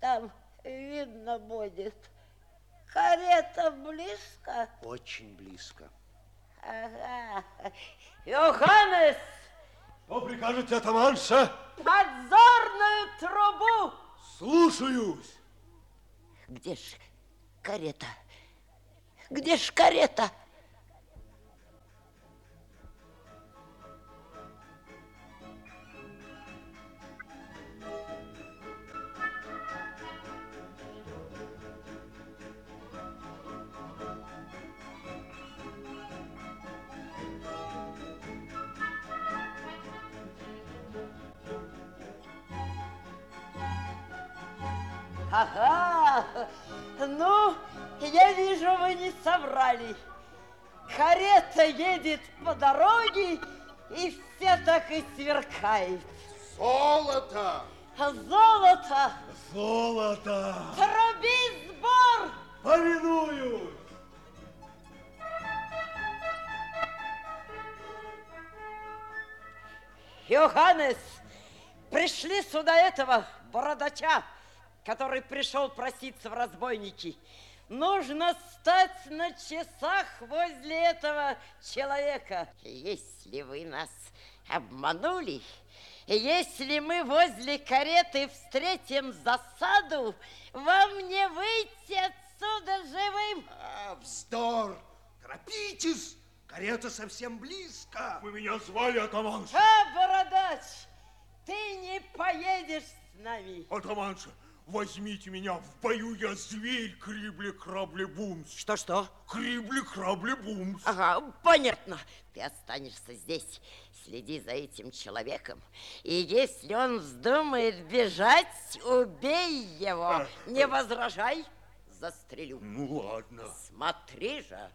там видно будет. Карета близко? Очень близко. Ага. Йоханнес, Что прикажете, атаманша? подзорную трубу! Слушаюсь. Где ж карета? Где ж карета? Я вижу, вы не соврали. Карета едет по дороге, и все так и сверкает. Золото! Золото! Золото! Труби сбор! Повинуюсь! Йоханнес, пришли сюда этого бородача, который пришел проситься в разбойники. Нужно стать на часах возле этого человека. Если вы нас обманули, если мы возле кареты встретим засаду, вам не выйти отсюда живым. А, вздор! Торопитесь! Карета совсем близко. Вы меня звали, атаманша? А, бородач, ты не поедешь с нами. Атаманша, возьмите меня в бою, я зверь, крибли-крабли-бумс. Что-что? Крибли-крабли-бумс. Ага, понятно. Ты останешься здесь, следи за этим человеком. И если он вздумает бежать, убей его. Не возражай, застрелю. Ну, ладно. Смотри же.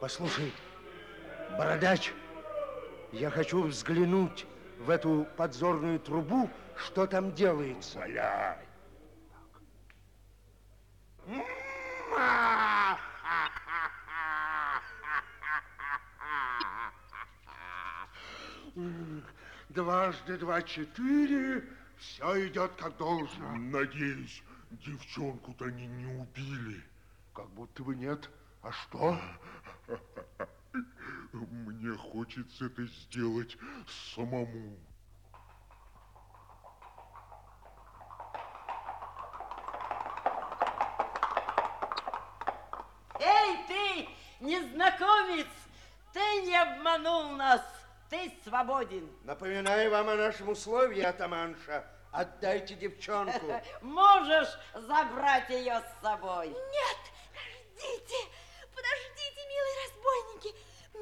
Послушай, бородач, я хочу взглянуть в эту подзорную трубу, что там делается. Валяй. Дважды два четыре, все идет как должно. Надеюсь, девчонку-то они не убили. Как будто бы нет. А что? Мне хочется это сделать самому. Эй, ты, незнакомец, ты не обманул нас. Ты свободен. Напоминаю вам о нашем условии, атаманша. Отдайте девчонку. Можешь забрать ее с собой. Нет, разбойники.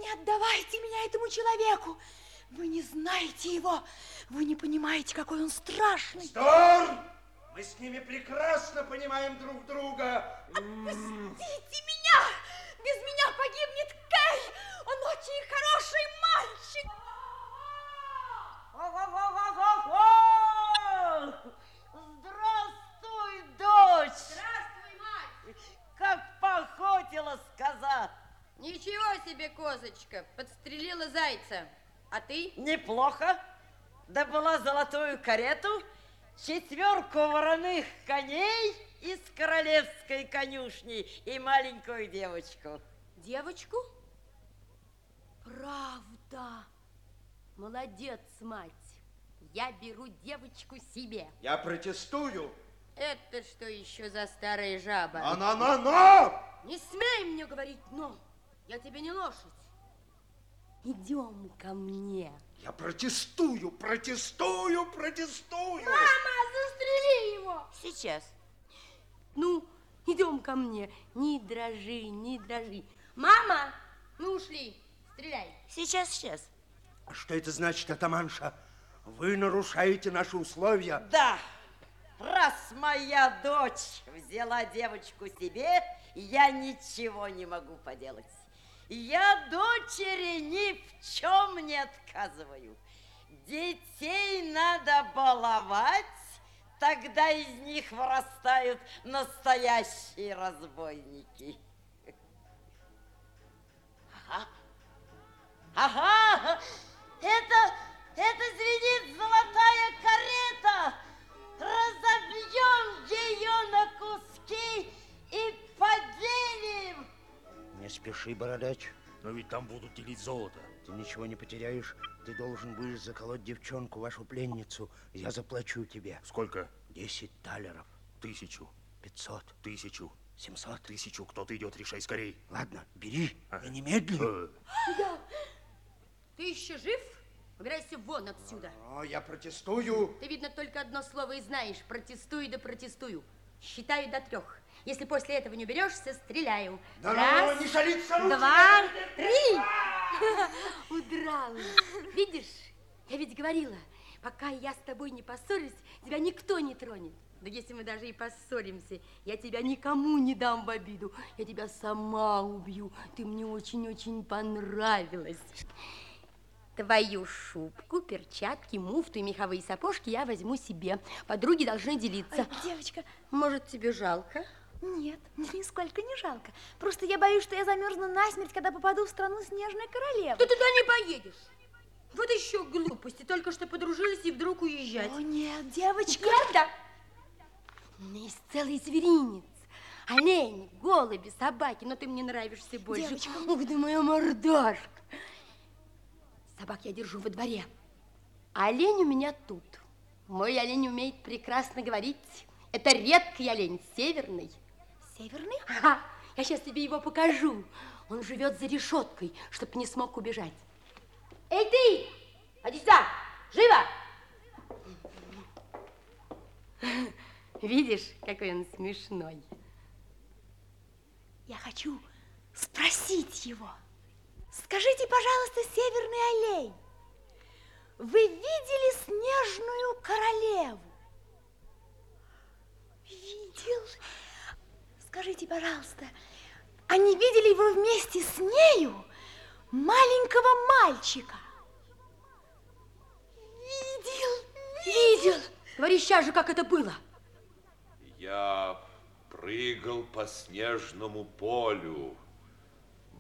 Не отдавайте меня этому человеку. Вы не знаете его. Вы не понимаете, какой он страшный. Вздор! Мы с ними прекрасно понимаем друг друга. Отпустите меня! Без меня погибнет Кэй! Он очень хороший мальчик! Здравствуй, дочь! Здравствуй, мать! Как поохотилась коза! Ничего себе, козочка, подстрелила зайца. А ты? Неплохо. Добыла золотую карету, четверку вороных коней из королевской конюшни и маленькую девочку. Девочку? Правда. Молодец, мать. Я беру девочку себе. Я протестую. Это что еще за старая жаба? На-на-на-на! Не смей мне говорить «но». Я тебе не лошадь. Идем ко мне. Я протестую, протестую, протестую. застрели его! Сейчас. Ну, идем ко мне. Не дрожи, не дрожи. Мама, мы ушли. Стреляй. Сейчас, сейчас. А что это значит, атаманша? Вы нарушаете наши условия. Да, раз моя дочь взяла девочку себе, я ничего не могу поделать. Я дочери ни в чем не отказываю. Детей надо баловать, тогда из них вырастают настоящие разбойники. Ага, ага, это, это звенит золотая карета. Разобьем ее на куски и поделим. Не спеши, бородач. Но ведь там будут делить золото. Ты ничего не потеряешь. Ты должен будешь заколоть девчонку, вашу пленницу. Я заплачу тебе. Сколько? Десять талеров. Тысячу. Пятьсот. Тысячу. Семьсот. Тысячу. Кто-то идет, решай скорей. Ладно, бери. Ага. И немедленно. Э, Ты еще жив? Убирайся вон отсюда. О, я протестую. Ты, видно, только одно слово и знаешь. Протестую да протестую. Считаю до трех. Если после этого не уберешься, стреляю. Да Раз, ну, не шалить оружием! два, три. Удрал. Видишь, я ведь говорила, пока я с тобой не поссорюсь, тебя никто не тронет. Да если мы даже и поссоримся, я тебя никому не дам в обиду. Я тебя сама убью. Ты мне очень-очень понравилась. Твою шубку, перчатки, муфту и меховые сапожки я возьму себе. Подруги должны делиться. Ой, девочка, Может, тебе жалко? Нет, мне нисколько не жалко. Просто я боюсь, что я замерзну насмерть, когда попаду в страну снежной королевы. Ты туда не поедешь. Вот еще глупости. Только что подружились и вдруг уезжать. О, нет, девочка. Герда! У меня есть целый зверинец. Олени, голуби, собаки. Но ты мне нравишься больше. Девочка. Ух ты, моя мордашка. Собак я держу во дворе. А олень у меня тут. Мой олень умеет прекрасно говорить. Это редкий олень, северный. Северный? Ага, я сейчас тебе его покажу. Он живет за решеткой, чтобы не смог убежать. Эй, ты! Иди сюда! Живо! Видишь, какой он смешной. Я хочу спросить его. Скажите, пожалуйста, северный олень, вы видели снежную королеву? Видел. Скажите, пожалуйста, а не видели вы вместе с нею маленького мальчика? Видел. Видел. Говори сейчас же, как это было. Я прыгал по снежному полю.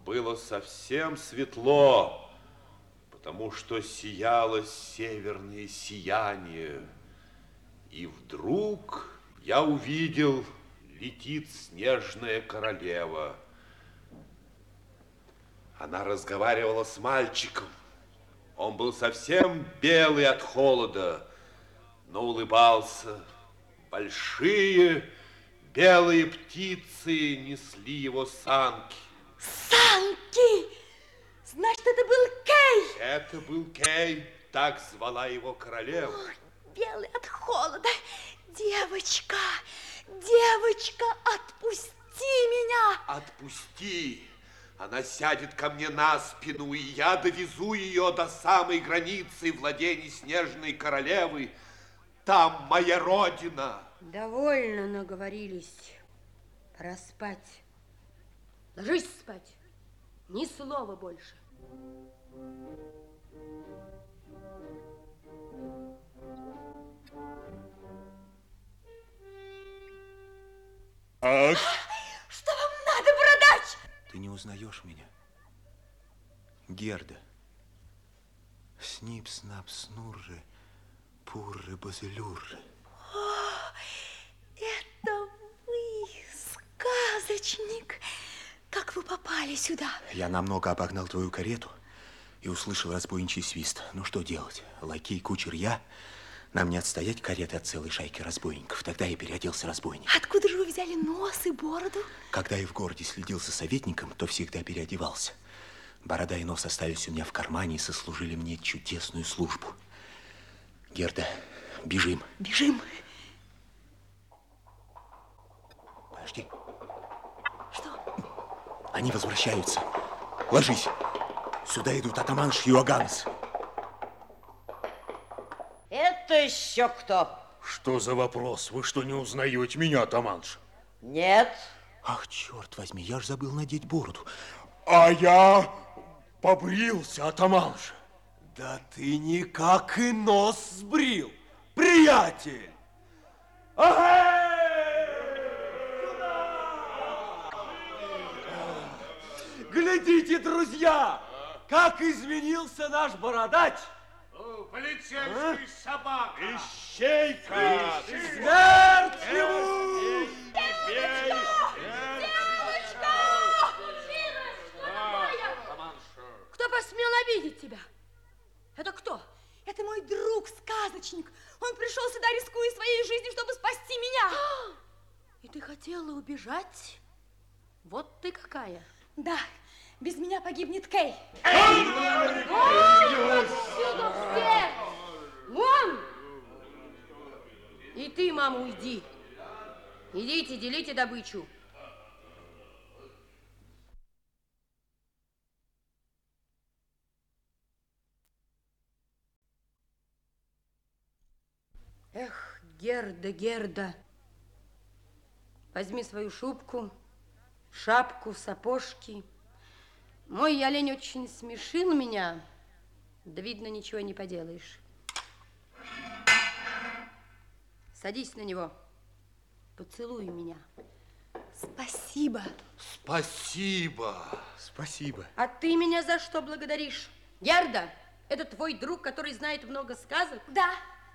Было совсем светло, потому что сияло северное сияние. И вдруг я увидел, летит снежная королева. Она разговаривала с мальчиком. Он был совсем белый от холода, но улыбался. Большие белые птицы несли его санки. Санки! Значит, это был Кей! Это был Кей, так звала его королева. Ох, белый от холода. Девочка, девочка, отпусти меня! Отпусти! Она сядет ко мне на спину, и я довезу ее до самой границы владений снежной королевы. Там моя родина. Довольно наговорились. Пора спать. Ложись спать. Ни слова больше. Ах! Что вам надо, бородач? Ты не узнаешь меня? Герда. Снип, снап, снурры, пурры, базилюрры. О, это вы, сказочник. Как вы попали сюда? Я намного обогнал твою карету и услышал разбойничий свист. Ну что делать? Лакей, кучер, я. Нам не отстоять кареты от целой шайки разбойников. Тогда я переоделся разбойником. Откуда же вы взяли нос и бороду? Когда я в городе следил за советником, то всегда переодевался. Борода и нос остались у меня в кармане и сослужили мне чудесную службу. Герда, бежим. Бежим. Подожди. Что? Они возвращаются. Ложись. Сюда идут атаманш и Иоганнес. Это еще кто? Что за вопрос? Вы что, не узнаете меня, атаманша? Нет. Ах, черт возьми, я ж забыл надеть бороду. А я побрился, атаманша. Да ты никак и нос сбрил, приятель! Глядите, друзья, как изменился наш бородач! Полицейский собака! Ищейка! Смерть ему! Кто посмел обидеть тебя? Это кто? Это мой друг, сказочник. Он пришел сюда, рискуя своей жизнью, чтобы спасти меня. И ты хотела убежать? Вот ты какая. Да, без меня погибнет Кей. Вон! И ты, мама, уйди. Идите, делите добычу. Эх, Герда, Герда, возьми свою шубку, шапку, сапожки. Мой олень очень смешил меня, да, видно, ничего не поделаешь. Садись на него, поцелуй меня. Спасибо. Спасибо. Спасибо. А ты меня за что благодаришь? Герда, это твой друг, который знает много сказок? Да.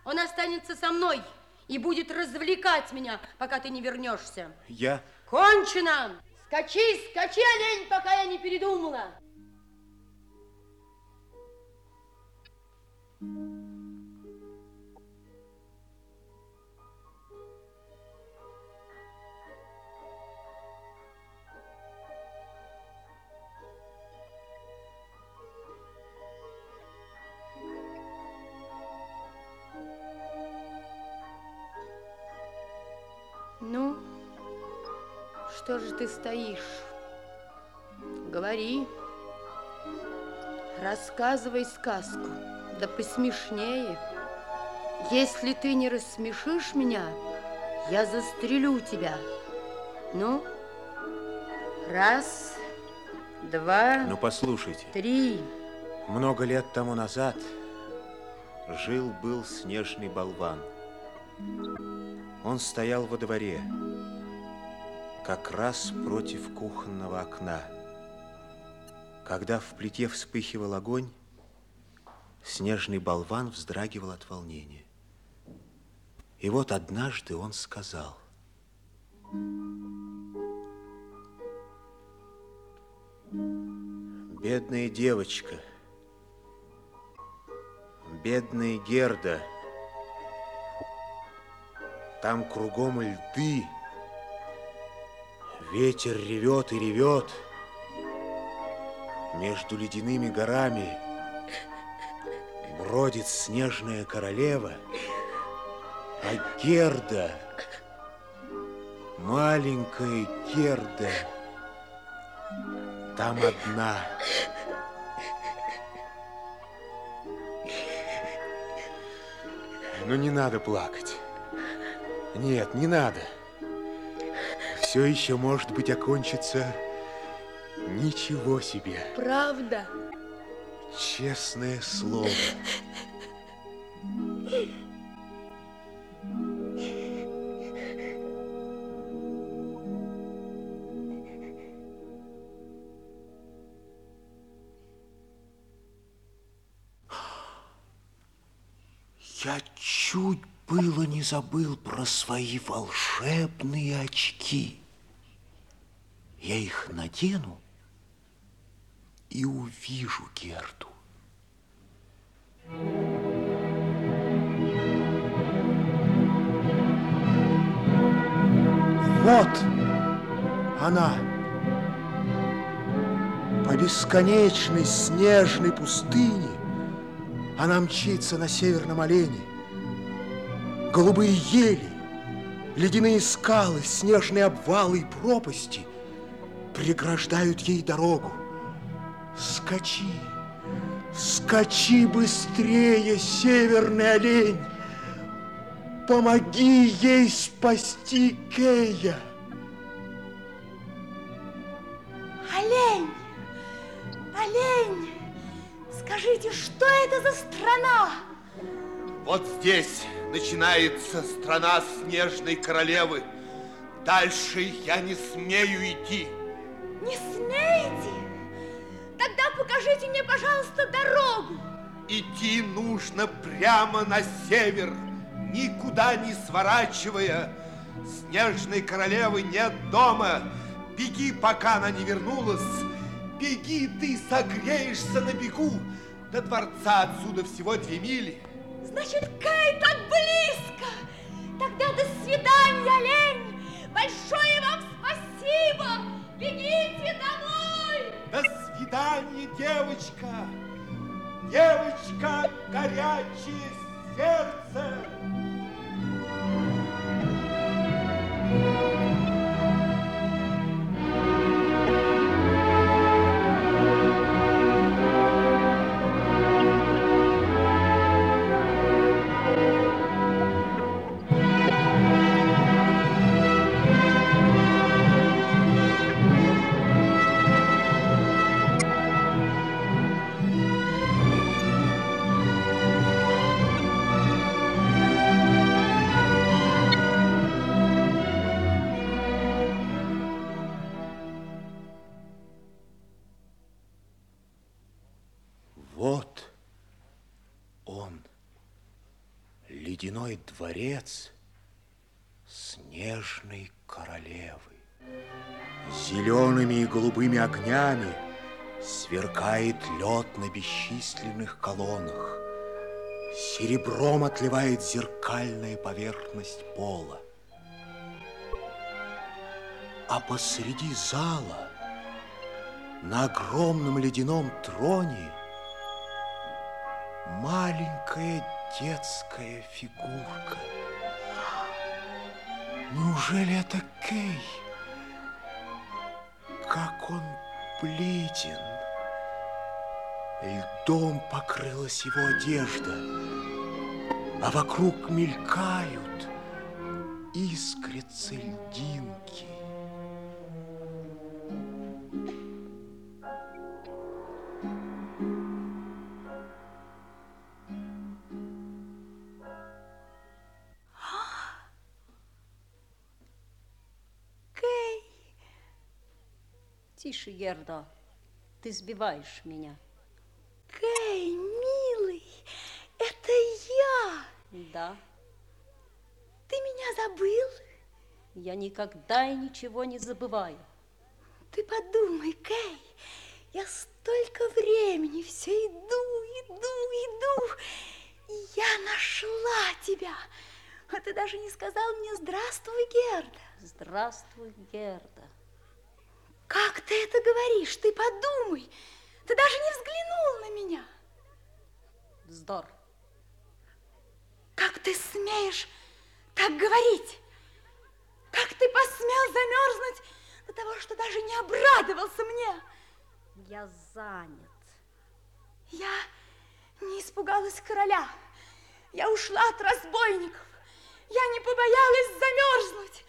Он останется со мной и будет развлекать меня, пока ты не вернешься. Я... Кончено! Скачи, скачи, олень, пока я не передумала. Ну, что же ты стоишь? Говори. Рассказывай сказку, да посмешнее. Если ты не рассмешишь меня, я застрелю тебя. Ну, раз, два, Ну, послушайте. три. Много лет тому назад жил-был снежный болван. Он стоял во дворе, как раз против кухонного окна. Когда в плите вспыхивал огонь, снежный болван вздрагивал от волнения. И вот однажды он сказал, «Бедная девочка, бедная Герда, там кругом льды, ветер ревет и ревет, между ледяными горами бродит снежная королева, а Герда, маленькая Герда, там одна. Ну, не надо плакать. Нет, не надо. Все еще, может быть, окончится ничего себе. Правда? Честное слово. Я чуть было не забыл про свои волшебные очки. Я их надену и увижу Герду. Вот она. По бесконечной снежной пустыне она мчится на северном олене. Голубые ели, ледяные скалы, снежные обвалы и пропасти преграждают ей дорогу. Скачи, скачи быстрее, северный олень! Помоги ей спасти Кея! Олень! Олень! Скажите, что это за страна? Вот здесь начинается страна снежной королевы. Дальше я не смею идти. Не смеете? Тогда покажите мне, пожалуйста, дорогу. Идти нужно прямо на север, никуда не сворачивая. Снежной королевы нет дома. Беги, пока она не вернулась. Беги, ты согреешься на бегу. До дворца отсюда всего две мили. Значит, Кей так близко. Тогда до свидания, олень. Большое вам спасибо. Бегите домой. До свидания, девочка. Девочка, горячее сердце. Ледяной дворец снежной королевы. Зелеными и голубыми огнями сверкает лед на бесчисленных колоннах. Серебром отливает зеркальная поверхность пола. А посреди зала на огромном ледяном троне маленькая детская фигурка. Неужели это Кей? Как он бледен. Льдом покрылась его одежда, а вокруг мелькают, искрятся льдинки. Тише, Герда, ты сбиваешь меня. Кей, милый, это я. Да. Ты меня забыл? Я никогда и ничего не забываю. Ты подумай, Кей, я столько времени все иду, иду, иду, и я нашла тебя. А ты даже не сказал мне «Здравствуй, Герда». Здравствуй, Герда. Как ты это говоришь? Ты подумай. Ты даже не взглянул на меня. Вздор. Как ты смеешь так говорить? Как ты посмел замерзнуть до того, что даже не обрадовался мне? Я занят. Я не испугалась короля. Я ушла от разбойников. Я не побоялась замерзнуть.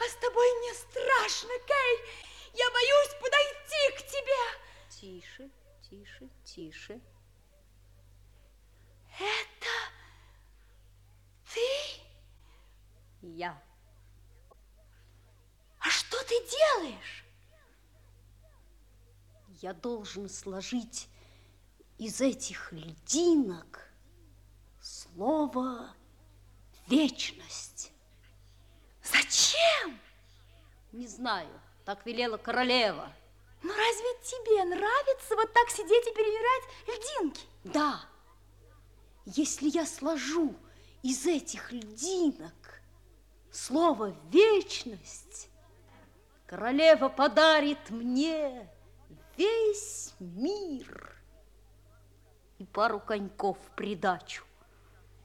А с тобой мне страшно, Кей. Я боюсь подойти к тебе. Тише, тише, тише. Это ты? Я. А что ты делаешь? Я должен сложить из этих льдинок слово вечность. Зачем? Не знаю. Так велела королева. Ну разве тебе нравится вот так сидеть и перебирать льдинки? Да. Если я сложу из этих льдинок слово «вечность», королева подарит мне весь мир и пару коньков в придачу.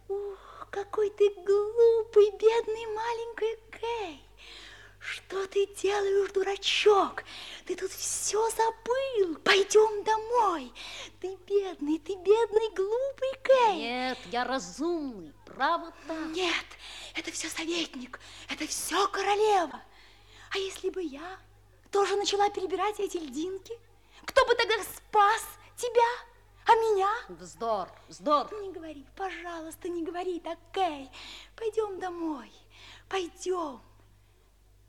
Ух, какой ты глупый, бедный маленький Кей. Что ты делаешь, дурачок? Ты тут все забыл. Пойдем домой. Ты бедный, ты бедный, глупый Кей. Нет, я разумный, право так. Нет, это все советник, это все королева. А если бы я тоже начала перебирать эти льдинки, кто бы тогда спас тебя? А меня? Вздор, вздор. Не говори, пожалуйста, не говори так, Кей. Пойдем домой, пойдем.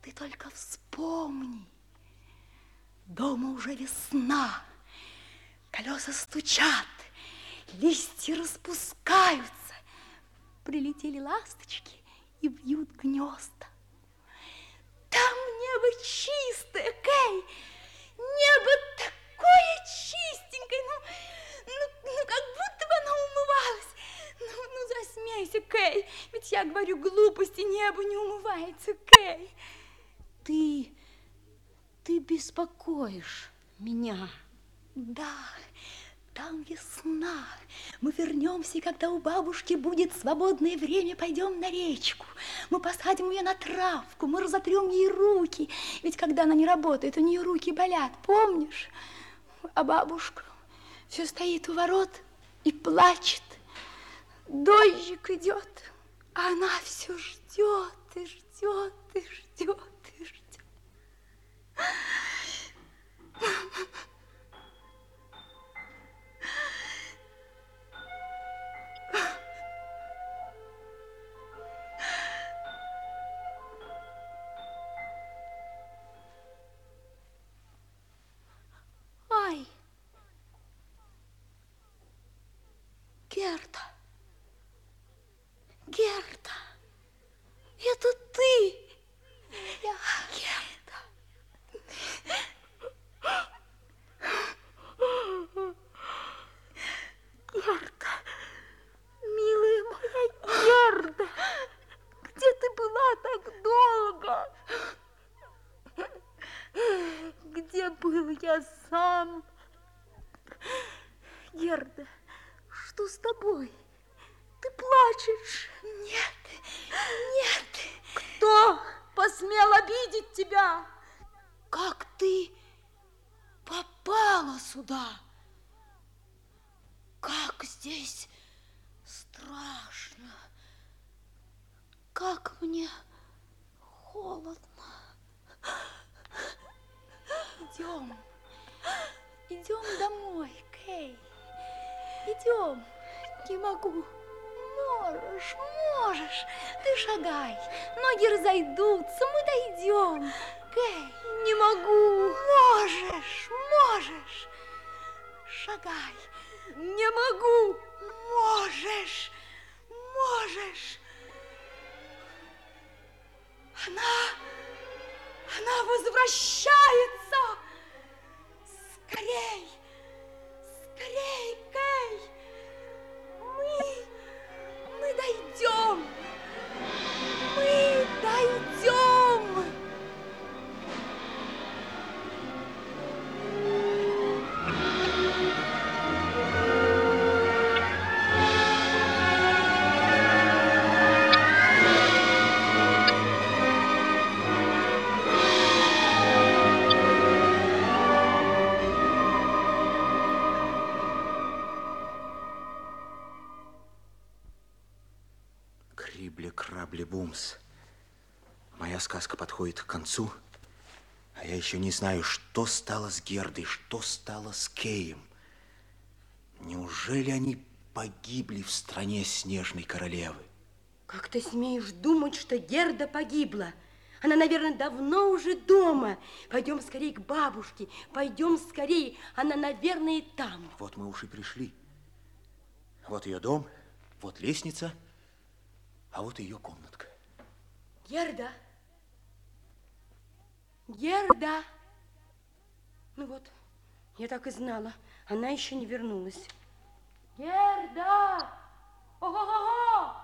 Ты только вспомни. Дома уже весна. Колеса стучат, листья распускаются. Прилетели ласточки и бьют гнезда. Там небо чистое, Кей. Небо такое чистенькое, ну, ну, ну как будто бы оно умывалось. Ну, ну засмейся, Кей, ведь я говорю глупости, небо не умывается, Кей. Ты, ты беспокоишь меня. Да, там весна. Мы вернемся, когда у бабушки будет свободное время, пойдем на речку. Мы посадим ее на травку, мы разотрем ей руки. Ведь когда она не работает, у нее руки болят, помнишь? А бабушка все стоит у ворот и плачет. Дождик идет, а она все ждет и ждет и ждет. やった。Могу. Можешь, можешь. Ты шагай. Ноги разойдутся, мы дойдем. Кей, не могу. Можешь, можешь. Шагай. Не могу. Можешь, можешь. Она, она возвращается. Скорей, скорей, еще не знаю, что стало с Гердой, что стало с Кеем. Неужели они погибли в стране Снежной Королевы? Как ты смеешь думать, что Герда погибла? Она, наверное, давно уже дома. Пойдем скорее к бабушке, пойдем скорее. Она, наверное, там. Вот мы уж и пришли. Вот ее дом, вот лестница, а вот ее комнатка. Герда? Герда! Ну вот, я так и знала. Она еще не вернулась. Герда! Ого-го-го!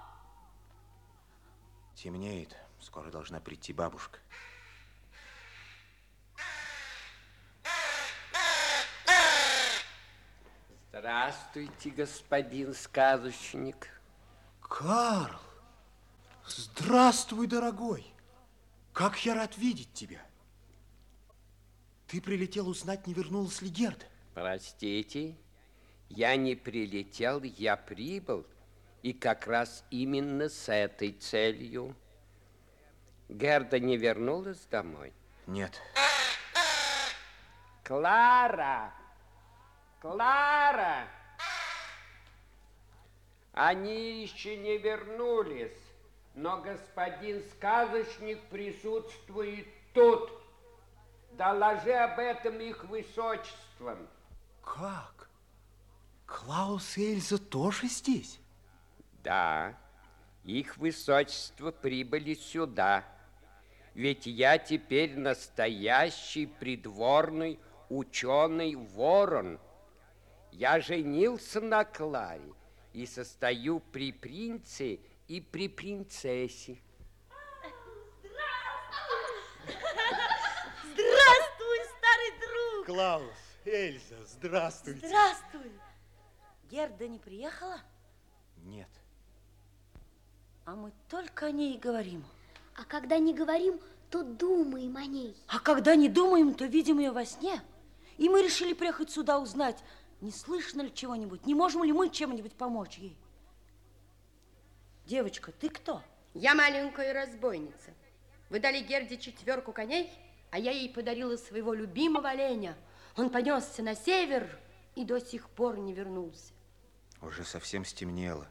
Темнеет. Скоро должна прийти бабушка. Здравствуйте, господин сказочник. Карл! Здравствуй, дорогой! Как я рад видеть тебя! Ты прилетел узнать, не вернулась ли Герда? Простите, я не прилетел, я прибыл, и как раз именно с этой целью. Герда не вернулась домой? Нет. Клара! Клара! Они еще не вернулись, но господин сказочник присутствует тут. Доложи об этом их высочеством. Как? Клаус и Эльза тоже здесь? Да, их высочество прибыли сюда. Ведь я теперь настоящий придворный ученый ворон. Я женился на Кларе и состою при принце и при принцессе. Здравствуй, старый друг! Клаус, Эльза, здравствуйте. Здравствуй. Герда не приехала? Нет. А мы только о ней и говорим. А когда не говорим, то думаем о ней. А когда не думаем, то видим ее во сне. И мы решили приехать сюда узнать, не слышно ли чего-нибудь, не можем ли мы чем-нибудь помочь ей. Девочка, ты кто? Я маленькая разбойница. Вы дали Герде четверку коней, а я ей подарила своего любимого оленя. Он понесся на север и до сих пор не вернулся. Уже совсем стемнело.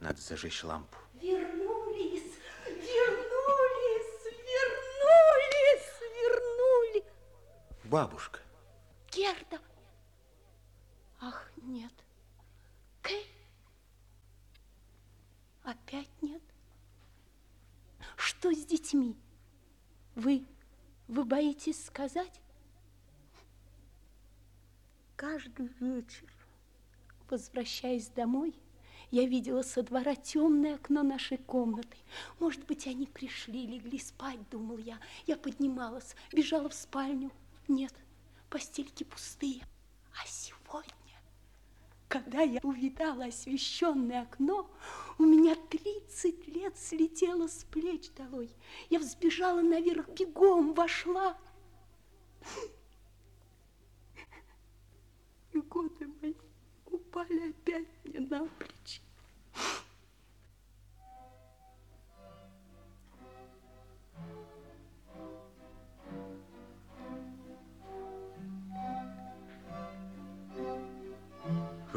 Надо зажечь лампу. Вернулись, вернулись, вернулись, вернулись. Бабушка. Герда. Ах, нет. Кей. Опять нет. Что с детьми? Вы, вы боитесь сказать? Каждый вечер, возвращаясь домой, я видела со двора темное окно нашей комнаты. Может быть, они пришли, легли спать, думал я. Я поднималась, бежала в спальню. Нет, постельки пустые. А сегодня, когда я увидала освещенное окно, у меня 30 лет слетело с плеч долой. Я взбежала наверх бегом, вошла. И годы мои упали опять мне на плечи.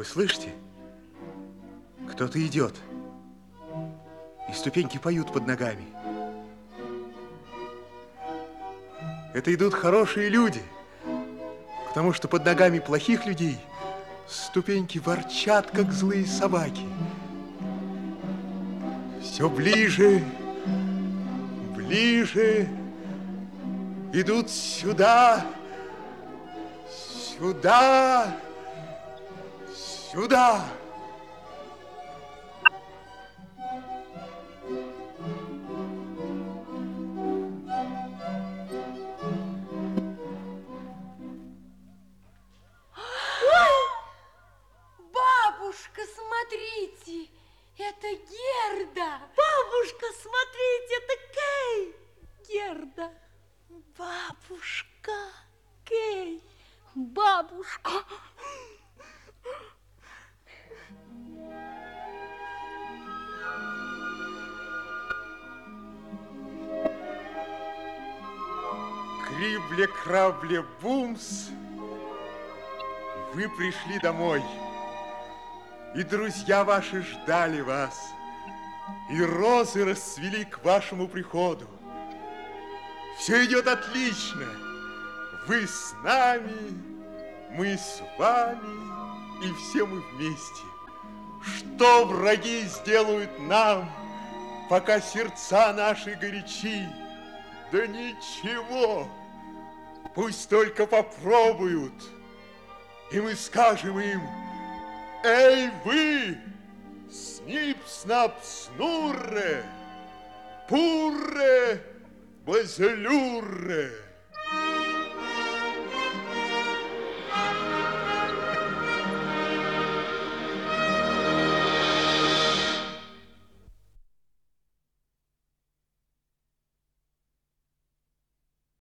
Вы слышите? Кто-то идет. И ступеньки поют под ногами. Это идут хорошие люди, потому что под ногами плохих людей ступеньки ворчат, как злые собаки. Все ближе, ближе идут сюда, сюда, сюда. Бабушка, пришли домой, и друзья ваши ждали вас, и розы расцвели к вашему приходу. Все идет отлично. Вы с нами, мы с вами, и все мы вместе. Что враги сделают нам, пока сердца наши горячи? Да ничего, пусть только попробуют, и мы скажем им, Эй, вы, снип-снап-снурре, пурре, базелюрре.